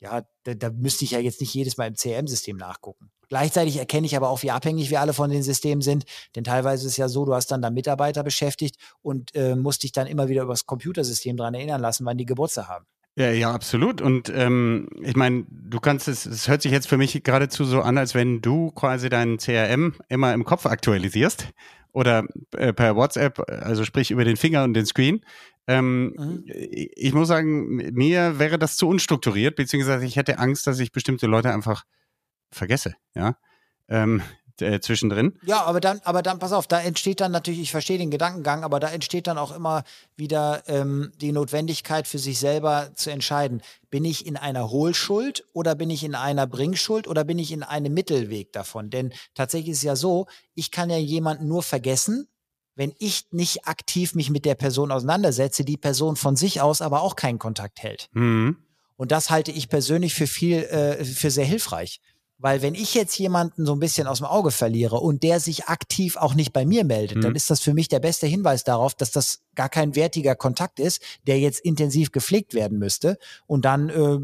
ja, da, da müsste ich ja jetzt nicht jedes Mal im CRM-System nachgucken. Gleichzeitig erkenne ich aber auch, wie abhängig wir alle von den Systemen sind. Denn teilweise ist es ja so, du hast dann da Mitarbeiter beschäftigt und äh, musst dich dann immer wieder über das Computersystem daran erinnern lassen, wann die Geburtstag haben. Ja, ja, absolut. Und ähm, ich meine, du kannst es, es hört sich jetzt für mich geradezu so an, als wenn du quasi dein CRM immer im Kopf aktualisierst oder äh, per WhatsApp, also sprich über den Finger und den Screen. Ähm, mhm. Ich muss sagen, mir wäre das zu unstrukturiert, beziehungsweise ich hätte Angst, dass ich bestimmte Leute einfach vergesse, ja. Ähm, äh, zwischendrin. Ja, aber dann, aber dann, pass auf, da entsteht dann natürlich, ich verstehe den Gedankengang, aber da entsteht dann auch immer wieder ähm, die Notwendigkeit für sich selber zu entscheiden, bin ich in einer Hohlschuld oder bin ich in einer Bringschuld oder bin ich in einem Mittelweg davon? Denn tatsächlich ist es ja so, ich kann ja jemanden nur vergessen, wenn ich nicht aktiv mich mit der Person auseinandersetze, die Person von sich aus aber auch keinen Kontakt hält. Mhm. Und das halte ich persönlich für viel, äh, für sehr hilfreich. Weil wenn ich jetzt jemanden so ein bisschen aus dem Auge verliere und der sich aktiv auch nicht bei mir meldet, mhm. dann ist das für mich der beste Hinweis darauf, dass das gar kein wertiger Kontakt ist, der jetzt intensiv gepflegt werden müsste. Und dann äh,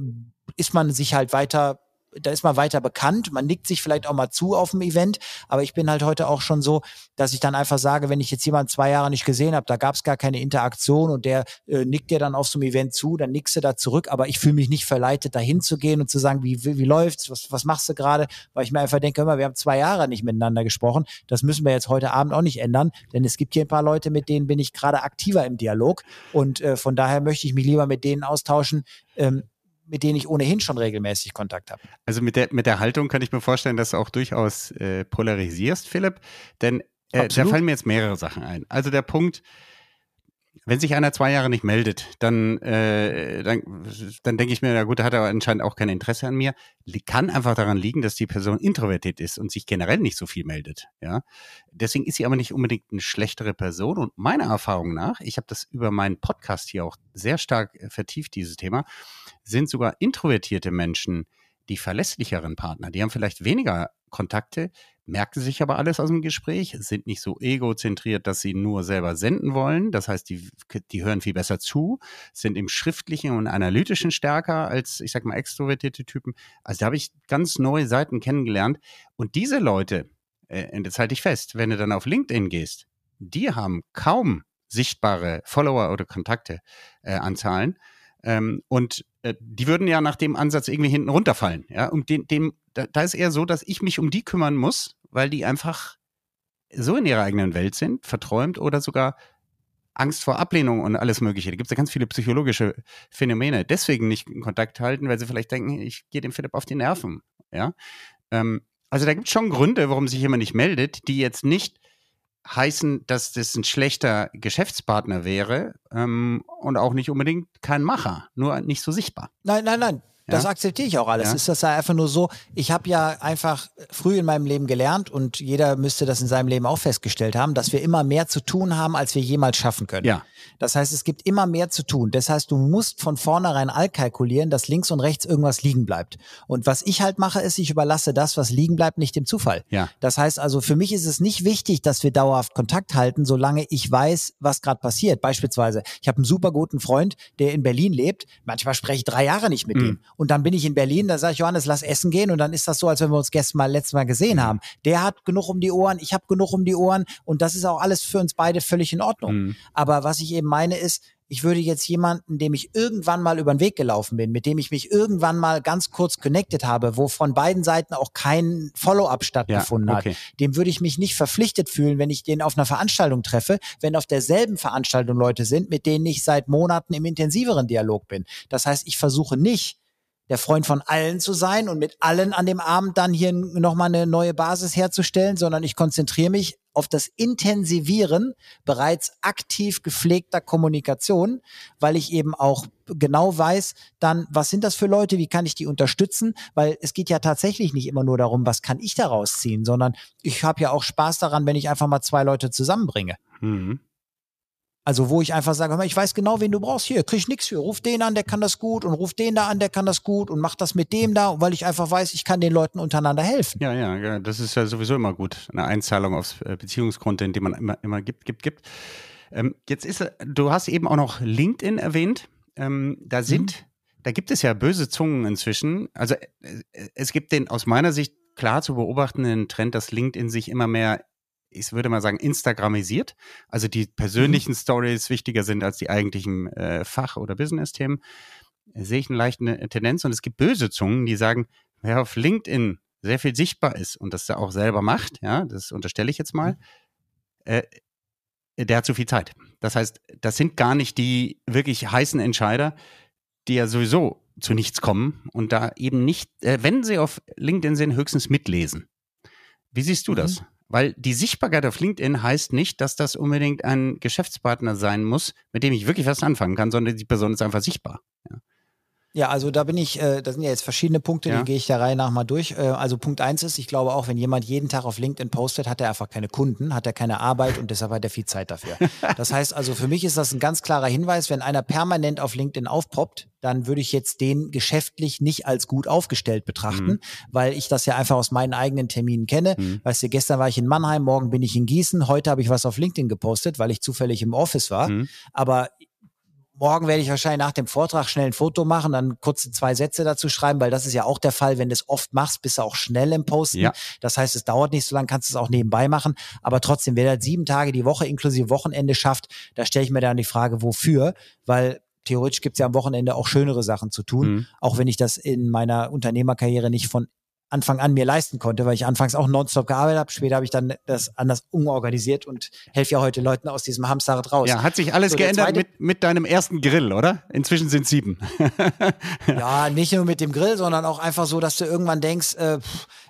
ist man sich halt weiter da ist man weiter bekannt, man nickt sich vielleicht auch mal zu auf dem Event, aber ich bin halt heute auch schon so, dass ich dann einfach sage, wenn ich jetzt jemanden zwei Jahre nicht gesehen habe, da gab es gar keine Interaktion und der äh, nickt dir dann auf so einem Event zu, dann nickst du da zurück, aber ich fühle mich nicht verleitet, da hinzugehen und zu sagen, wie, wie, wie läuft's, was, was machst du gerade, weil ich mir einfach denke, immer, wir haben zwei Jahre nicht miteinander gesprochen, das müssen wir jetzt heute Abend auch nicht ändern, denn es gibt hier ein paar Leute, mit denen bin ich gerade aktiver im Dialog. Und äh, von daher möchte ich mich lieber mit denen austauschen, ähm, mit denen ich ohnehin schon regelmäßig Kontakt habe. Also mit der, mit der Haltung kann ich mir vorstellen, dass du auch durchaus äh, polarisierst, Philipp. Denn äh, da fallen mir jetzt mehrere Sachen ein. Also der Punkt, wenn sich einer zwei Jahre nicht meldet, dann, äh, dann, dann denke ich mir, na gut, hat er anscheinend auch kein Interesse an mir. Kann einfach daran liegen, dass die Person introvertiert ist und sich generell nicht so viel meldet. Ja, deswegen ist sie aber nicht unbedingt eine schlechtere Person. Und meiner Erfahrung nach, ich habe das über meinen Podcast hier auch sehr stark vertieft, dieses Thema, sind sogar introvertierte Menschen die verlässlicheren Partner. Die haben vielleicht weniger Kontakte, merken sich aber alles aus dem Gespräch, sind nicht so egozentriert, dass sie nur selber senden wollen. Das heißt, die, die hören viel besser zu, sind im Schriftlichen und Analytischen stärker als, ich sag mal, extrovertierte Typen. Also da habe ich ganz neue Seiten kennengelernt. Und diese Leute, äh, das halte ich fest, wenn du dann auf LinkedIn gehst, die haben kaum sichtbare Follower oder Kontakte äh, anzahlen. Ähm, und äh, die würden ja nach dem Ansatz irgendwie hinten runterfallen. Ja, um den, dem, da, da ist eher so, dass ich mich um die kümmern muss, weil die einfach so in ihrer eigenen Welt sind, verträumt oder sogar Angst vor Ablehnung und alles Mögliche. Da gibt es ja ganz viele psychologische Phänomene. Deswegen nicht in Kontakt halten, weil sie vielleicht denken, ich gehe dem Philipp auf die Nerven. Ja, ähm, also da gibt es schon Gründe, warum sich jemand nicht meldet, die jetzt nicht heißen, dass das ein schlechter Geschäftspartner wäre ähm, und auch nicht unbedingt kein Macher, nur nicht so sichtbar. Nein, nein, nein. Das akzeptiere ich auch alles. Ja? Ist das einfach nur so, ich habe ja einfach früh in meinem Leben gelernt und jeder müsste das in seinem Leben auch festgestellt haben, dass wir immer mehr zu tun haben, als wir jemals schaffen können. Ja. Das heißt, es gibt immer mehr zu tun. Das heißt, du musst von vornherein allkalkulieren, dass links und rechts irgendwas liegen bleibt. Und was ich halt mache, ist, ich überlasse das, was liegen bleibt, nicht dem Zufall. Ja. Das heißt also, für mich ist es nicht wichtig, dass wir dauerhaft Kontakt halten, solange ich weiß, was gerade passiert. Beispielsweise, ich habe einen super guten Freund, der in Berlin lebt. Manchmal spreche ich drei Jahre nicht mit mhm. ihm. Und dann bin ich in Berlin, da sage ich, Johannes, lass essen gehen. Und dann ist das so, als wenn wir uns gestern mal letztes Mal gesehen haben. Der hat genug um die Ohren, ich habe genug um die Ohren. Und das ist auch alles für uns beide völlig in Ordnung. Mhm. Aber was ich eben meine ist, ich würde jetzt jemanden, dem ich irgendwann mal über den Weg gelaufen bin, mit dem ich mich irgendwann mal ganz kurz connected habe, wo von beiden Seiten auch kein Follow-up stattgefunden ja, okay. hat, dem würde ich mich nicht verpflichtet fühlen, wenn ich den auf einer Veranstaltung treffe, wenn auf derselben Veranstaltung Leute sind, mit denen ich seit Monaten im intensiveren Dialog bin. Das heißt, ich versuche nicht, der Freund von allen zu sein und mit allen an dem Abend dann hier nochmal eine neue Basis herzustellen, sondern ich konzentriere mich auf das Intensivieren bereits aktiv gepflegter Kommunikation, weil ich eben auch genau weiß, dann, was sind das für Leute, wie kann ich die unterstützen, weil es geht ja tatsächlich nicht immer nur darum, was kann ich daraus ziehen, sondern ich habe ja auch Spaß daran, wenn ich einfach mal zwei Leute zusammenbringe. Mhm. Also wo ich einfach sage, ich weiß genau, wen du brauchst. Hier, krieg ich nichts für. Ruf den an, der kann das gut und ruf den da an, der kann das gut und mach das mit dem da, weil ich einfach weiß, ich kann den Leuten untereinander helfen. Ja, ja, ja das ist ja sowieso immer gut. Eine Einzahlung aufs äh, Beziehungskonto, in dem man immer, immer gibt, gibt, gibt. Ähm, jetzt ist, du hast eben auch noch LinkedIn erwähnt. Ähm, da sind, mhm. da gibt es ja böse Zungen inzwischen. Also äh, es gibt den aus meiner Sicht klar zu beobachtenden Trend, dass LinkedIn sich immer mehr ich würde mal sagen, Instagramisiert. Also die persönlichen mhm. Stories wichtiger sind als die eigentlichen äh, Fach- oder Business-Themen. Sehe ich eine leichte Tendenz. Und es gibt böse Zungen, die sagen, wer auf LinkedIn sehr viel sichtbar ist und das auch selber macht, ja, das unterstelle ich jetzt mal, mhm. äh, der hat zu viel Zeit. Das heißt, das sind gar nicht die wirklich heißen Entscheider, die ja sowieso zu nichts kommen und da eben nicht, äh, wenn sie auf LinkedIn sind, höchstens mitlesen. Wie siehst du mhm. das? Weil die Sichtbarkeit auf LinkedIn heißt nicht, dass das unbedingt ein Geschäftspartner sein muss, mit dem ich wirklich was anfangen kann, sondern die Person ist einfach sichtbar. Ja. Ja, also da bin ich, äh, da sind ja jetzt verschiedene Punkte, ja. die gehe ich der Reihe nach mal durch. Äh, also Punkt eins ist, ich glaube auch, wenn jemand jeden Tag auf LinkedIn postet, hat er einfach keine Kunden, hat er keine Arbeit und deshalb hat er viel Zeit dafür. *laughs* Das heißt also, für mich ist das ein ganz klarer Hinweis, wenn einer permanent auf LinkedIn aufpoppt, dann würde ich jetzt den geschäftlich nicht als gut aufgestellt betrachten, mhm. weil ich das ja einfach aus meinen eigenen Terminen kenne. Mhm. Weißt du, gestern war ich in Mannheim, morgen bin ich in Gießen, heute habe ich was auf LinkedIn gepostet, weil ich zufällig im Office war. Mhm. Aber Morgen werde ich wahrscheinlich nach dem Vortrag schnell ein Foto machen, dann kurze zwei Sätze dazu schreiben, weil das ist ja auch der Fall, wenn du es oft machst, bist du auch schnell im Posten. Ja. Das heißt, es dauert nicht so lange, kannst du es auch nebenbei machen. Aber trotzdem, wer das sieben Tage die Woche inklusive Wochenende schafft, da stelle ich mir dann die Frage, wofür? Weil theoretisch gibt es ja am Wochenende auch schönere Sachen zu tun, mhm. auch wenn ich das in meiner Unternehmerkarriere nicht von Anfang an mir leisten konnte, weil ich anfangs auch nonstop gearbeitet habe. Später habe ich dann das anders umorganisiert und helfe ja heute Leuten aus diesem Hamsterrad raus. Ja, hat sich alles so, geändert mit, mit deinem ersten Grill, oder? Inzwischen sind sieben. *laughs* ja, nicht nur mit dem Grill, sondern auch einfach so, dass du irgendwann denkst, äh,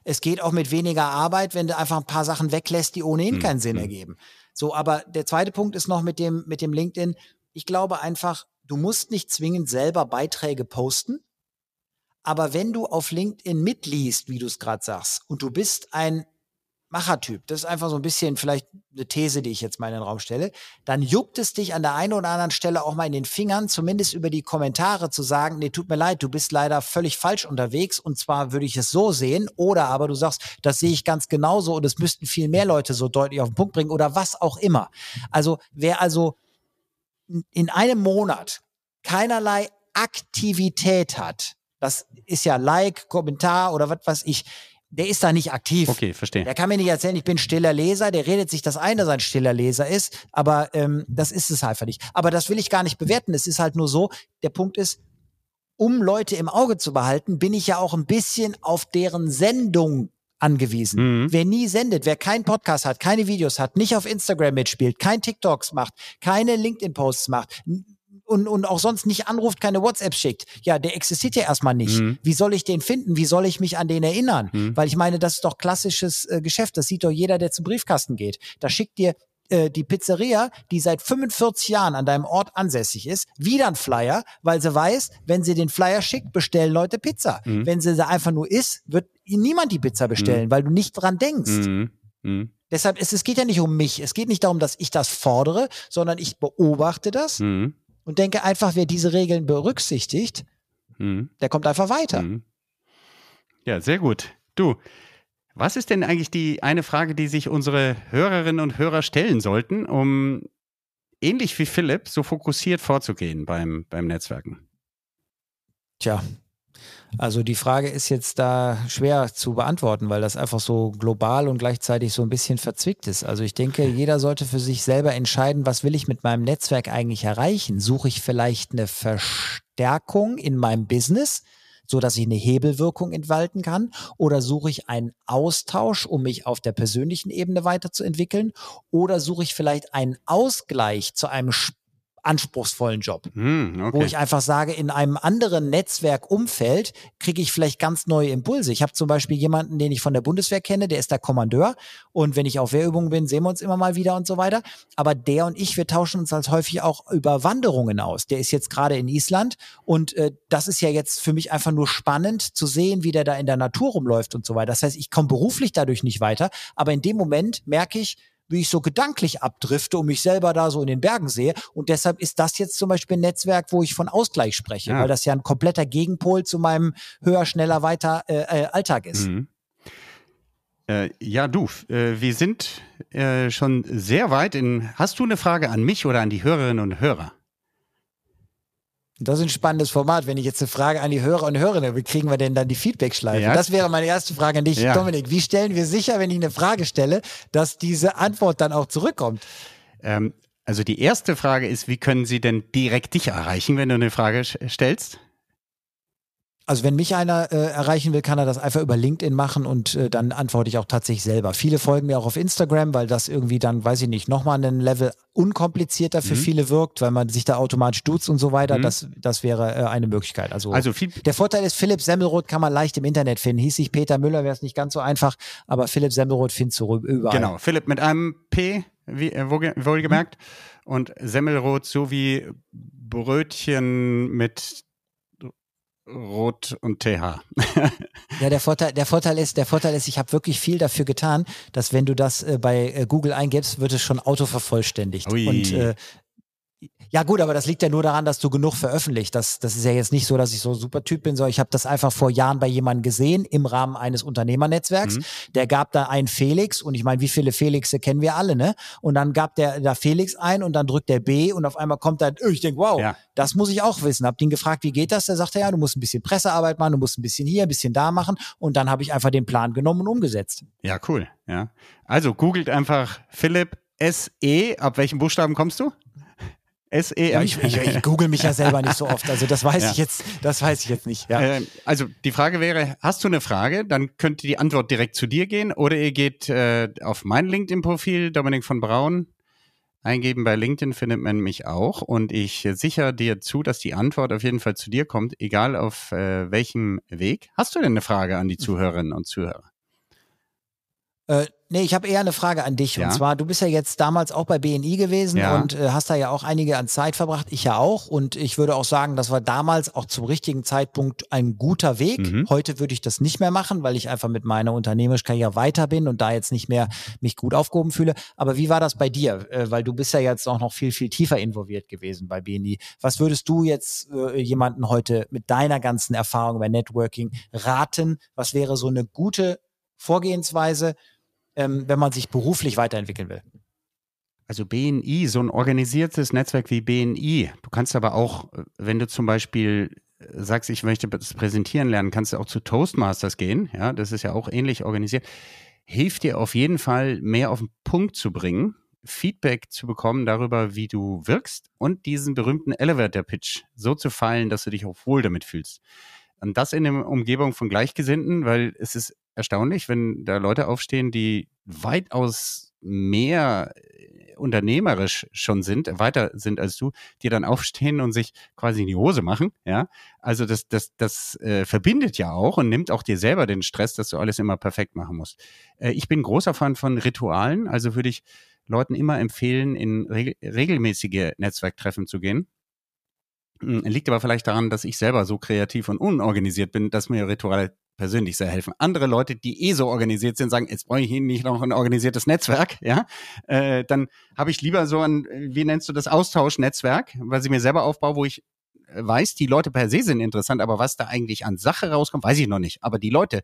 es geht auch mit weniger Arbeit, wenn du einfach ein paar Sachen weglässt, die ohnehin hm, keinen Sinn hm. ergeben. So, aber der zweite Punkt ist noch mit dem, mit dem LinkedIn. Ich glaube einfach, du musst nicht zwingend selber Beiträge posten aber wenn du auf LinkedIn mitliest, wie du es gerade sagst, und du bist ein Machertyp, das ist einfach so ein bisschen vielleicht eine These, die ich jetzt mal in den Raum stelle, dann juckt es dich an der einen oder anderen Stelle auch mal in den Fingern, zumindest über die Kommentare zu sagen, nee, tut mir leid, du bist leider völlig falsch unterwegs und zwar würde ich es so sehen oder aber du sagst, das sehe ich ganz genauso und es müssten viel mehr Leute so deutlich auf den Punkt bringen oder was auch immer. Also wer also in einem Monat keinerlei Aktivität hat, das ist ja Like, Kommentar oder was weiß ich. Der ist da nicht aktiv. Okay, verstehe. Der kann mir nicht erzählen, ich bin stiller Leser. Der redet sich das ein, dass er ein stiller Leser ist. Aber ähm, das ist es einfach nicht. Aber das will ich gar nicht bewerten. Es ist halt nur so, der Punkt ist, um Leute im Auge zu behalten, bin ich ja auch ein bisschen auf deren Sendung angewiesen. Mhm. Wer nie sendet, wer keinen Podcast hat, keine Videos hat, nicht auf Instagram mitspielt, kein TikToks macht, keine LinkedIn-Posts macht, und, und auch sonst nicht anruft, keine WhatsApp schickt, ja, der existiert ja erstmal nicht. Mhm. Wie soll ich den finden? Wie soll ich mich an den erinnern? Mhm. Weil ich meine, das ist doch klassisches äh, Geschäft. Das sieht doch jeder, der zum Briefkasten geht. Da schickt dir äh, die Pizzeria, die seit 45 Jahren an deinem Ort ansässig ist, wieder ein Flyer, weil sie weiß, wenn sie den Flyer schickt, bestellen Leute Pizza. Mhm. Wenn sie sie einfach nur isst, wird niemand die Pizza bestellen, mhm. weil du nicht dran denkst. Mhm. mhm. Deshalb ist es geht ja nicht um mich. Es geht nicht darum, dass ich das fordere, sondern ich beobachte das mhm. Und denke einfach, wer diese Regeln berücksichtigt, mhm. der kommt einfach weiter. Ja, sehr gut. Du, was ist denn eigentlich die eine Frage, die sich unsere Hörerinnen und Hörer stellen sollten, um ähnlich wie Philipp so fokussiert vorzugehen beim, beim Netzwerken? Tja, also die Frage ist jetzt da schwer zu beantworten, weil das einfach so global und gleichzeitig so ein bisschen verzwickt ist. Also ich denke, jeder sollte für sich selber entscheiden, was will ich mit meinem Netzwerk eigentlich erreichen? Suche ich vielleicht eine Verstärkung in meinem Business? so dass ich eine Hebelwirkung entfalten kann? Oder suche ich einen Austausch, um mich auf der persönlichen Ebene weiterzuentwickeln? Oder suche ich vielleicht einen Ausgleich zu einem anspruchsvollen Job. Hm, okay. Wo ich einfach sage, in einem anderen Netzwerkumfeld kriege ich vielleicht ganz neue Impulse. Ich habe zum Beispiel jemanden, den ich von der Bundeswehr kenne, der ist der Kommandeur. Und wenn ich auf Wehrübungen bin, sehen wir uns immer mal wieder und so weiter. Aber der und ich, wir tauschen uns als häufig auch über Wanderungen aus. Der ist jetzt gerade in Island und äh, das ist ja jetzt für mich einfach nur spannend zu sehen, wie der da in der Natur rumläuft und so weiter. Das heißt, ich komme beruflich dadurch nicht weiter, aber in dem Moment merke ich, wie ich so gedanklich abdrifte und mich selber da so in den Bergen sehe. Und deshalb ist das jetzt zum Beispiel ein Netzwerk, wo ich von Ausgleich spreche, ja. weil das ja ein kompletter Gegenpol zu meinem höher, schneller, weiter äh, äh, Alltag ist. Mhm. Äh, ja, du, äh, wir sind äh, schon sehr weit in. Hast du eine Frage an mich oder an die Hörerinnen und Hörer? Das ist ein spannendes Format. Wenn ich jetzt eine Frage an die Hörer und Hörerinnen, wie kriegen wir denn dann die Feedback-Schleife? Ja. Das wäre meine erste Frage an dich, ja. Dominik. Wie stellen wir sicher, wenn ich eine Frage stelle, dass diese Antwort dann auch zurückkommt? Ähm, also die erste Frage ist, wie können Sie denn direkt dich erreichen, wenn du eine Frage stellst? Also wenn mich einer äh, erreichen will, kann er das einfach über LinkedIn machen und äh, dann antworte ich auch tatsächlich selber. Viele folgen mir auch auf Instagram, weil das irgendwie dann, weiß ich nicht, nochmal ein Level unkomplizierter für mhm. viele wirkt, weil man sich da automatisch duzt und so weiter. Mhm. Das, das wäre äh, eine Möglichkeit. Also, also der Vorteil ist, Philipp Semmelroth kann man leicht im Internet finden. Hieß sich Peter Müller, wäre es nicht ganz so einfach, aber Philipp Semmelroth findest du überall. Genau, Philipp mit einem P, wie, äh, wohlgemerkt. Mhm. Und Semmelroth so wie Brötchen mit Rot und TH. *laughs* ja, der Vorteil, der Vorteil ist, der Vorteil ist, ich habe wirklich viel dafür getan, dass wenn du das äh, bei äh, Google eingibst, wird es schon autovervollständigt. Ui. Und äh, ja gut, aber das liegt ja nur daran, dass du genug veröffentlicht. Das, das ist ja jetzt nicht so, dass ich so ein super Typ bin, sondern ich habe das einfach vor Jahren bei jemandem gesehen im Rahmen eines Unternehmernetzwerks. Mhm. Der gab da einen Felix und ich meine, wie viele Felixe kennen wir alle, ne? Und dann gab der da Felix ein und dann drückt der B und auf einmal kommt da, ich denke, wow, ja. das muss ich auch wissen. Hab ihn gefragt, wie geht das? Der sagte, ja, du musst ein bisschen Pressearbeit machen, du musst ein bisschen hier, ein bisschen da machen und dann habe ich einfach den Plan genommen und umgesetzt. Ja, cool. Ja. Also googelt einfach Philipp SE, ab welchen Buchstaben kommst du? S-E. Ja, ich, ich, ich, google mich ja selber nicht so oft. Also das weiß ja. ich jetzt, das weiß ich jetzt nicht. Ja. Äh, also die Frage wäre: Hast du eine Frage? Dann könnte die Antwort direkt zu dir gehen, oder ihr geht äh, auf mein LinkedIn-Profil, Dominik von Braun. Eingeben bei LinkedIn findet man mich auch und ich sichere dir zu, dass die Antwort auf jeden Fall zu dir kommt, egal auf äh, welchem Weg. Hast du denn eine Frage an die Zuhörerinnen und Zuhörer? Äh, Nee, ich habe eher eine Frage an dich. Ja? Und zwar, du bist ja jetzt damals auch bei BNI gewesen ja. und äh, hast da ja auch einige an Zeit verbracht. Ich ja auch. Und ich würde auch sagen, das war damals auch zum richtigen Zeitpunkt ein guter Weg. Mhm. Heute würde ich das nicht mehr machen, weil ich einfach mit meiner unternehmerischen Karriere weiter bin und da jetzt nicht mehr mich gut aufgehoben fühle. Aber wie war das bei dir? Äh, weil du bist ja jetzt auch noch viel, viel tiefer involviert gewesen bei BNI. Was würdest du jetzt äh, jemanden heute mit deiner ganzen Erfahrung bei Networking raten? Was wäre so eine gute Vorgehensweise, ähm, wenn man sich beruflich weiterentwickeln will. Also BNI, so ein organisiertes Netzwerk wie BNI. Du kannst aber auch, wenn du zum Beispiel sagst, ich möchte das präsentieren lernen, kannst du auch zu Toastmasters gehen. Ja, das ist ja auch ähnlich organisiert. Hilft dir auf jeden Fall, mehr auf den Punkt zu bringen, Feedback zu bekommen darüber, wie du wirkst und diesen berühmten Elevator Pitch so zu fallen, dass du dich auch wohl damit fühlst. Und das in der Umgebung von Gleichgesinnten, weil es ist erstaunlich, wenn da Leute aufstehen, die weitaus mehr äh, unternehmerisch schon sind, weiter sind als du, die dann aufstehen und sich quasi in die Hose machen, ja. Also das, das, das äh, verbindet ja auch und nimmt auch dir selber den Stress, dass du alles immer perfekt machen musst. Äh, ich bin großer Fan von Ritualen, also würde ich Leuten immer empfehlen, in regel regelmäßige Netzwerktreffen zu gehen. Hm, liegt aber vielleicht daran, dass ich selber so kreativ und unorganisiert bin, dass mir Rituale persönlich sehr helfen. Andere Leute, die eh so organisiert sind, sagen, jetzt brauche ich Ihnen nicht noch ein organisiertes Netzwerk, *laughs* ja, äh, dann habe ich lieber so ein, wie nennst du das, Austauschnetzwerk, was ich mir selber aufbaue, wo ich äh, weiß, die Leute per se sind interessant, aber was da eigentlich an Sache rauskommt, weiß ich noch nicht. Aber die Leute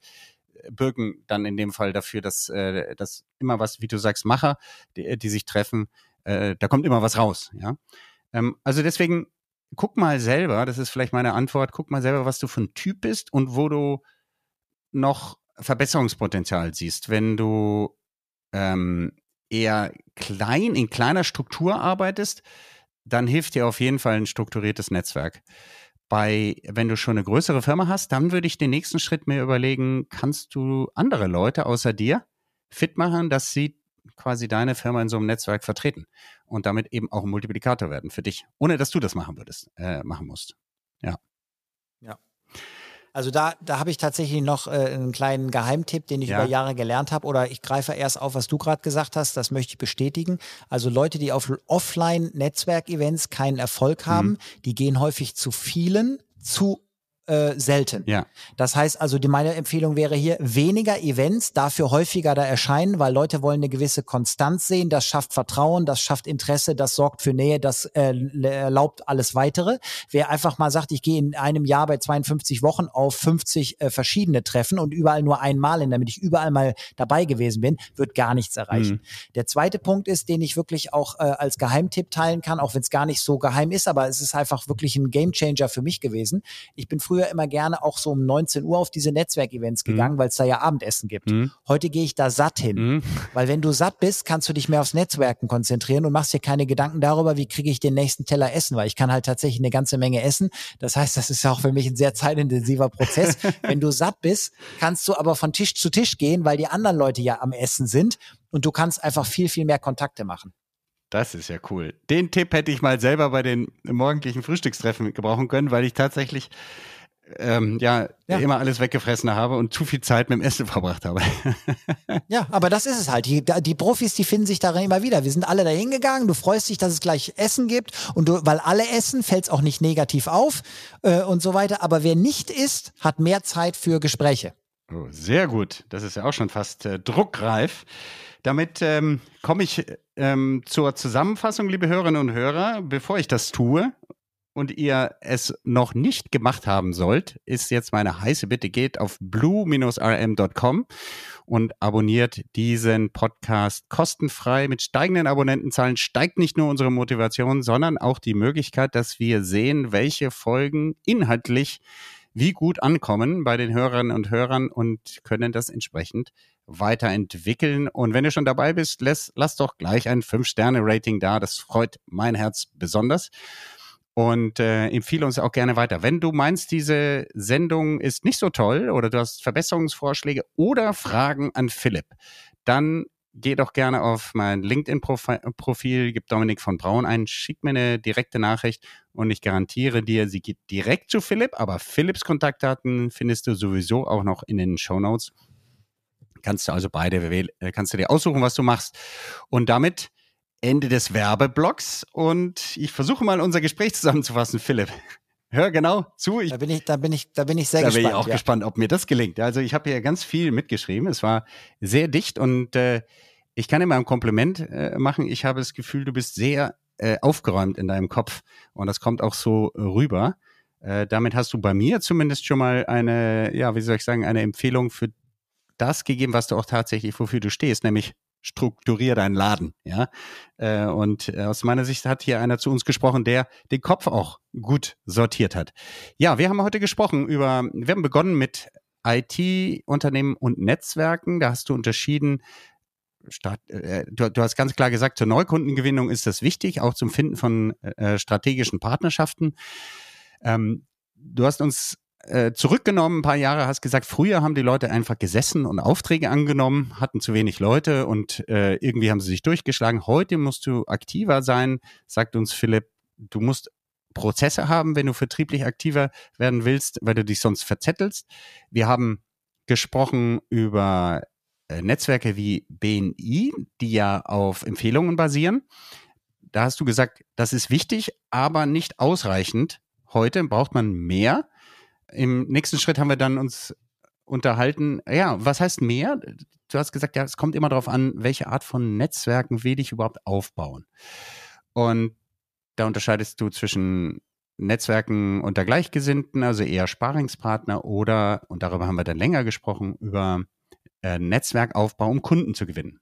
äh, bürgen dann in dem Fall dafür, dass, äh, dass immer was, wie du sagst, Macher, die, die sich treffen, äh, da kommt immer was raus, ja. Ähm, also deswegen guck mal selber, das ist vielleicht meine Antwort, guck mal selber, was du für ein Typ bist und wo du noch Verbesserungspotenzial siehst, wenn du ähm, eher klein, in kleiner Struktur arbeitest, dann hilft dir auf jeden Fall ein strukturiertes Netzwerk. Bei, wenn du schon eine größere Firma hast, dann würde ich den nächsten Schritt mir überlegen, kannst du andere Leute außer dir fit machen, dass sie quasi deine Firma in so einem Netzwerk vertreten und damit eben auch ein Multiplikator werden für dich, ohne dass du das machen würdest, äh, machen musst. Ja. Ja. Also da, da habe ich tatsächlich noch äh, einen kleinen Geheimtipp, den ich ja. über Jahre gelernt habe. Oder ich greife erst auf, was du gerade gesagt hast. Das möchte ich bestätigen. Also Leute, die auf Offline-Netzwerkevents keinen Erfolg haben, mhm. die gehen häufig zu vielen, zu äh, selten. Ja. Das heißt also, die, meine Empfehlung wäre hier weniger Events, dafür häufiger da erscheinen, weil Leute wollen eine gewisse Konstanz sehen. Das schafft Vertrauen, das schafft Interesse, das sorgt für Nähe, das äh, erlaubt alles weitere. Wer einfach mal sagt, ich gehe in einem Jahr bei 52 Wochen auf 50 äh, verschiedene Treffen und überall nur einmal hin, damit ich überall mal dabei gewesen bin, wird gar nichts erreichen. Mhm. Der zweite Punkt ist, den ich wirklich auch äh, als Geheimtipp teilen kann, auch wenn es gar nicht so geheim ist, aber es ist einfach wirklich ein Gamechanger für mich gewesen. Ich bin früher früher immer gerne auch so um 19 Uhr auf diese Netzwerkevents mhm. gegangen, mhm. weil es da ja Abendessen gibt. Mhm. Heute gehe ich da satt hin, mhm. weil wenn du satt bist, kannst du dich mehr aufs Netzwerken konzentrieren und machst dir keine Gedanken darüber, wie kriege ich den nächsten Teller essen, weil ich kann halt tatsächlich eine ganze Menge essen. Das heißt, das ist auch für mich ein sehr zeitintensiver Prozess. *laughs* wenn du satt bist, kannst du aber von Tisch zu Tisch gehen, weil die anderen Leute ja am Essen sind und du kannst einfach viel, viel mehr Kontakte machen. Das ist ja cool. Den Tipp hätte ich mal selber bei den morgendlichen Frühstückstreffen gebrauchen können, weil ich tatsächlich ähm, ja, ja, immer alles weggefressen habe und zu viel Zeit mit dem Essen *laughs* verbracht habe. ja, aber das ist es halt. Die, die Profis, die finden sich darin immer wieder. Wir sind alle dahin gegangen, du freust dich, dass es gleich Essen gibt und du, weil alle essen, fällt es auch nicht negativ auf äh, und so weiter. Aber wer nicht isst, hat mehr Zeit für Gespräche. Oh, sehr gut. Das ist ja auch schon fast äh, druckreif. Damit ähm, komme ich ähm, zur Zusammenfassung, liebe Hörerinnen und Hörer. Bevor ich das tue, und ihr es noch nicht gemacht haben sollt, ist jetzt meine heiße Bitte, geht auf blue-rm.com und abonniert diesen Podcast kostenfrei. Mit steigenden Abonnentenzahlen steigt nicht nur unsere Motivation, sondern auch die Möglichkeit, dass wir sehen, welche Folgen inhaltlich wie gut ankommen bei den Hörerinnen und Hörern und können das entsprechend weiterentwickeln. Und wenn du schon dabei bist, lass, lass doch gleich ein 5-Sterne-Rating da. Das freut mein Herz besonders und äh, empfehle uns auch gerne weiter. Wenn du meinst, diese Sendung ist nicht so toll oder du hast Verbesserungsvorschläge oder Fragen an Philipp, dann geh doch gerne auf mein LinkedIn-Profil, gib Dominik von Braun ein, schick mir eine direkte Nachricht und ich garantiere dir, sie geht direkt zu Philipp, aber Philipps Kontaktdaten findest du sowieso auch noch in den Show Notes. Kannst du also beide äh, kannst du dir aussuchen, was du machst. Und damit Ende des Werbeblocks und ich versuche mal unser Gespräch zusammenzufassen, Philipp. Hör genau zu. Ich, da bin ich, da bin ich, da bin ich sehr da gespannt. Da bin ich auch ja. gespannt, ob mir das gelingt. Also ich habe hier ganz viel mitgeschrieben. Es war sehr dicht und äh, ich kann dir mal ein Kompliment äh, machen. Ich habe das Gefühl, du bist sehr äh, aufgeräumt in deinem Kopf und das kommt auch so rüber. Äh, damit hast du bei mir zumindest schon mal eine, ja, wie soll ich sagen, eine Empfehlung für das gegeben, was du auch tatsächlich, wofür du stehst, nämlich strukturier deinen Laden, ja. Äh, und äh, aus meiner Sicht hat hier einer zu uns gesprochen, der den Kopf auch gut sortiert hat. Ja, wir haben heute gesprochen über, wir haben begonnen mit IT-Unternehmen und Netzwerken. Da hast du unterschieden, Start, äh, du, du, hast ganz klar gesagt, zur Neukundengewinnung ist das wichtig, auch zum Finden von äh, strategischen Partnerschaften. Ähm, du hast uns äh, zurückgenommen, ein paar Jahre, hast gesagt, früher haben die Leute einfach gesessen und Aufträge angenommen, hatten zu wenig Leute und äh, irgendwie haben sie sich durchgeschlagen. Heute musst du aktiver sein, sagt uns Philipp. Du musst Prozesse haben, wenn du vertrieblich aktiver werden willst, weil du dich sonst verzettelst. Wir haben gesprochen über äh, Netzwerke wie BNI, die ja auf Empfehlungen basieren. Da hast du gesagt, das ist wichtig, aber nicht ausreichend. Heute braucht man mehr. Im nächsten Schritt haben wir dann uns unterhalten. Ja, was heißt mehr? Du hast gesagt, ja, es kommt immer darauf an, welche Art von Netzwerken will ich überhaupt aufbauen. Und da unterscheidest du zwischen Netzwerken unter Gleichgesinnten, also eher Sparingspartner oder, und darüber haben wir dann länger gesprochen, über äh, Netzwerkaufbau, um Kunden zu gewinnen.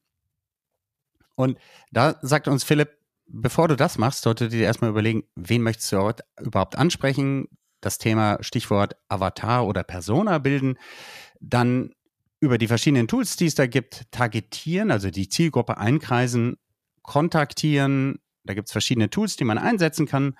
Und da sagt uns Philipp, bevor du das machst, solltest du dir erstmal überlegen, wen möchtest du überhaupt ansprechen? Das Thema Stichwort Avatar oder Persona bilden. Dann über die verschiedenen Tools, die es da gibt, targetieren, also die Zielgruppe einkreisen, kontaktieren. Da gibt es verschiedene Tools, die man einsetzen kann.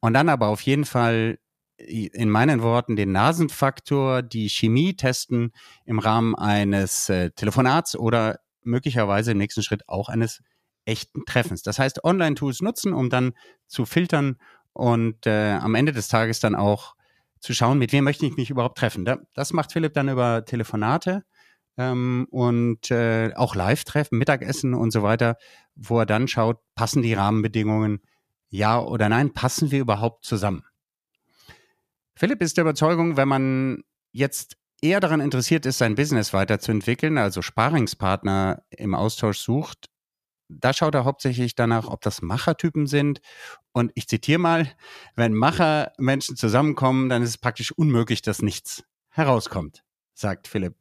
Und dann aber auf jeden Fall in meinen Worten den Nasenfaktor, die Chemie testen im Rahmen eines äh, Telefonats oder möglicherweise im nächsten Schritt auch eines echten Treffens. Das heißt, Online-Tools nutzen, um dann zu filtern und äh, am Ende des Tages dann auch zu schauen, mit wem möchte ich mich überhaupt treffen. Das macht Philipp dann über Telefonate ähm, und äh, auch Live-Treffen, Mittagessen und so weiter, wo er dann schaut, passen die Rahmenbedingungen, ja oder nein, passen wir überhaupt zusammen? Philipp ist der Überzeugung, wenn man jetzt eher daran interessiert ist, sein Business weiterzuentwickeln, also Sparingspartner im Austausch sucht, da schaut er hauptsächlich danach, ob das Machertypen sind. Und ich zitiere mal, wenn Machermenschen zusammenkommen, dann ist es praktisch unmöglich, dass nichts herauskommt, sagt Philipp.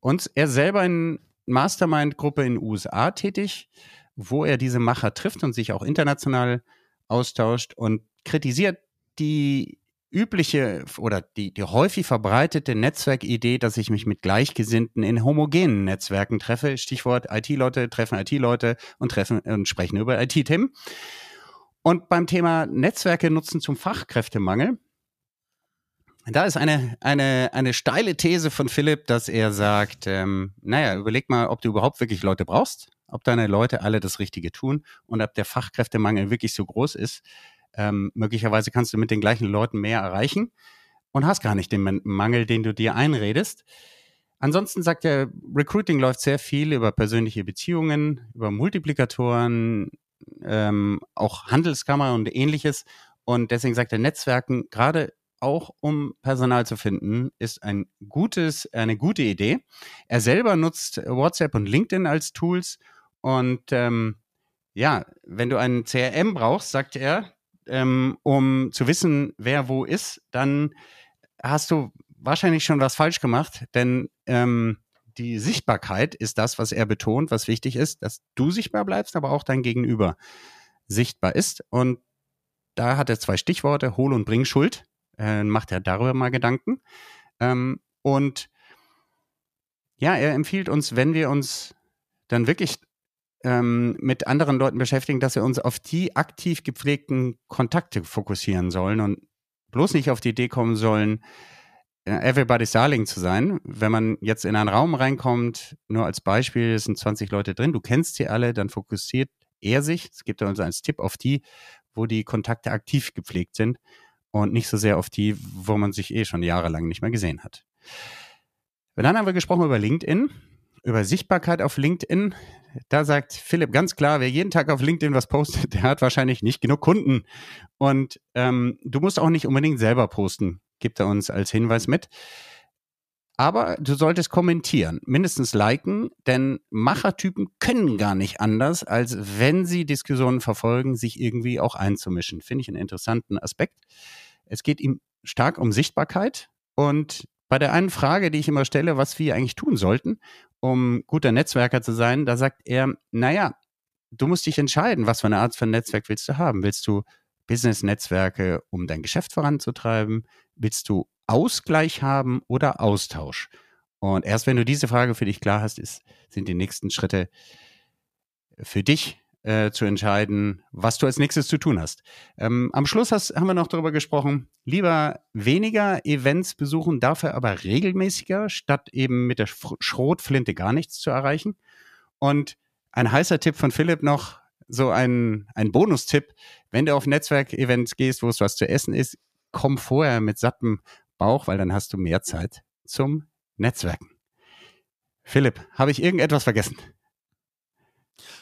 Und er selber in Mastermind-Gruppe in den USA tätig, wo er diese Macher trifft und sich auch international austauscht und kritisiert die übliche oder die, die häufig verbreitete Netzwerkidee, dass ich mich mit Gleichgesinnten in homogenen Netzwerken treffe. Stichwort IT-Leute treffen IT-Leute und treffen und sprechen über IT-Themen. Und beim Thema Netzwerke nutzen zum Fachkräftemangel, da ist eine, eine, eine steile These von Philipp, dass er sagt, ähm, naja, überleg mal, ob du überhaupt wirklich Leute brauchst, ob deine Leute alle das Richtige tun und ob der Fachkräftemangel wirklich so groß ist, ähm, möglicherweise kannst du mit den gleichen Leuten mehr erreichen und hast gar nicht den Mangel, den du dir einredest. Ansonsten sagt er, Recruiting läuft sehr viel über persönliche Beziehungen, über Multiplikatoren, ähm, auch Handelskammer und ähnliches. Und deswegen sagt er, Netzwerken, gerade auch um Personal zu finden, ist ein gutes, eine gute Idee. Er selber nutzt WhatsApp und LinkedIn als Tools. Und ähm, ja, wenn du einen CRM brauchst, sagt er, ähm, um zu wissen, wer wo ist, dann hast du wahrscheinlich schon was falsch gemacht, denn ähm, die Sichtbarkeit ist das, was er betont, was wichtig ist, dass du sichtbar bleibst, aber auch dein Gegenüber sichtbar ist. Und da hat er zwei Stichworte, Hol- und Bringschuld. Äh, macht er darüber mal Gedanken. Ähm, und ja, er empfiehlt uns, wenn wir uns dann wirklich ähm, mit anderen Leuten beschäftigen, dass wir uns auf die aktiv gepflegten Kontakte fokussieren sollen und bloß nicht auf die Idee kommen sollen, äh, everybody's darling zu sein. Wenn man jetzt in einen Raum reinkommt, nur als Beispiel, es sind 20 Leute drin, du kennst sie alle, dann fokussiert er sich, es gibt uns als Tipp auf die, wo die Kontakte aktiv gepflegt sind und nicht so sehr auf die, wo man sich eh schon jahrelang nicht mehr gesehen hat. dann haben wir gesprochen über LinkedIn über Sichtbarkeit auf LinkedIn. Da sagt Philipp ganz klar, wer jeden Tag auf LinkedIn was postet, *laughs* der hat wahrscheinlich nicht genug Kunden. Und ähm, du musst auch nicht unbedingt selber posten, gibt er uns als Hinweis mit. Aber du solltest kommentieren, mindestens liken, denn Machertypen können gar nicht anders, als wenn sie Diskussionen verfolgen, sich irgendwie auch einzumischen. Finde ich einen interessanten Aspekt. Es geht ihm stark um Sichtbarkeit und bei der einen Frage, die ich immer stelle, was wir eigentlich tun sollten, um guter Netzwerker zu sein, da sagt er, naja, du musst dich entscheiden, was für eine Art von Netzwerk willst du haben. Willst du Business-Netzwerke, um dein Geschäft voranzutreiben? Willst du Ausgleich haben oder Austausch? Und erst wenn du diese Frage für dich klar hast, ist, sind die nächsten Schritte für dich äh, zu entscheiden, was du als nächstes zu tun hast. Ähm, am Schluss hast, haben wir noch darüber gesprochen, lieber weniger Events besuchen, dafür aber regelmäßiger, statt eben mit der Schrotflinte gar nichts zu erreichen. Und ein heißer Tipp von Philipp noch, so ein, ein Bonustipp, wenn du auf Netzwerkevents gehst, wo es was zu essen ist, komm vorher mit sattem Bauch, weil dann hast du mehr Zeit zum Netzwerken. Philipp, habe ich irgendetwas vergessen?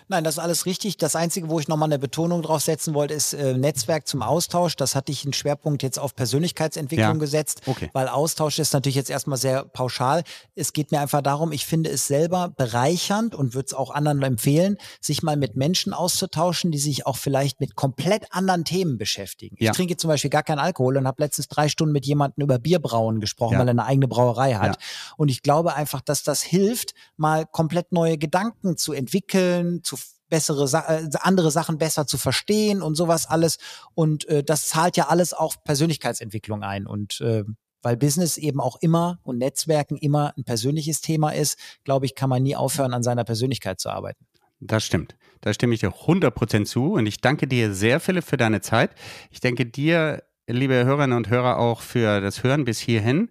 Nein, das ist alles richtig. Das Einzige, wo ich nochmal eine Betonung drauf setzen wollte, ist äh, Netzwerk zum Austausch. Das hatte ich einen Schwerpunkt jetzt auf Persönlichkeitsentwicklung ja. gesetzt, okay. weil Austausch ist natürlich jetzt erstmal sehr pauschal. Es geht mir einfach darum, ich finde es selber bereichernd und würde es auch anderen empfehlen, sich mal mit Menschen auszutauschen, die sich auch vielleicht mit komplett anderen Themen beschäftigen. Ja. Ich trinke zum Beispiel gar keinen Alkohol und habe letztens drei Stunden mit jemandem über Bierbrauen gesprochen, ja. weil er eine eigene Brauerei hat. Und ich glaube einfach, dass das hilft, mal komplett neue Gedanken zu entwickeln, zu bessere äh, andere Sachen besser zu verstehen und sowas alles. Und äh, das zahlt ja alles auf Persönlichkeitsentwicklung ein. Und äh, weil Business eben auch immer und Netzwerken immer ein persönliches Thema ist, glaube ich, kann man nie aufhören, an seiner Persönlichkeit zu arbeiten. Das stimmt. Da stimme ich dir 100% zu. Und ich danke dir sehr, Philipp, für deine Zeit. Ich denke dir, liebe Hörerinnen und Hörer, auch für das Hören bis hierhin.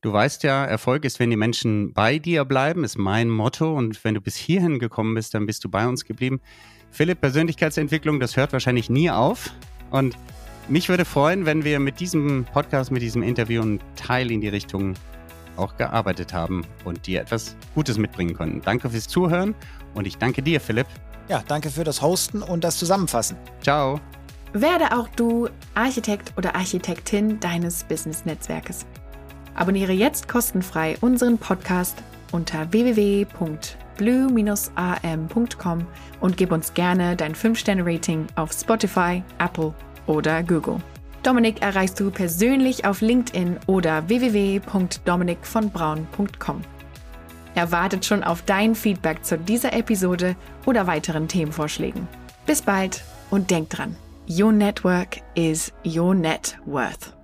Du weißt ja, Erfolg ist, wenn die Menschen bei dir bleiben, ist mein Motto. Und wenn du bis hierhin gekommen bist, dann bist du bei uns geblieben. Philipp, Persönlichkeitsentwicklung, das hört wahrscheinlich nie auf. Und mich würde freuen, wenn wir mit diesem Podcast, mit diesem Interview einen Teil in die Richtung auch gearbeitet haben und dir etwas Gutes mitbringen konnten. Danke fürs Zuhören und ich danke dir, Philipp. Ja, danke für das Hosten und das Zusammenfassen. Ciao. Werde auch du Architekt oder Architektin deines Business-Netzwerkes. Abonniere jetzt kostenfrei unseren Podcast unter www.blue-am.com und gib uns gerne dein 5-Sterne-Rating auf Spotify, Apple oder Google. Dominik erreichst du persönlich auf LinkedIn oder www.dominikvonbraun.com. Er wartet schon auf dein Feedback zu dieser Episode oder weiteren Themenvorschlägen. Bis bald und denk dran, your network is your net worth.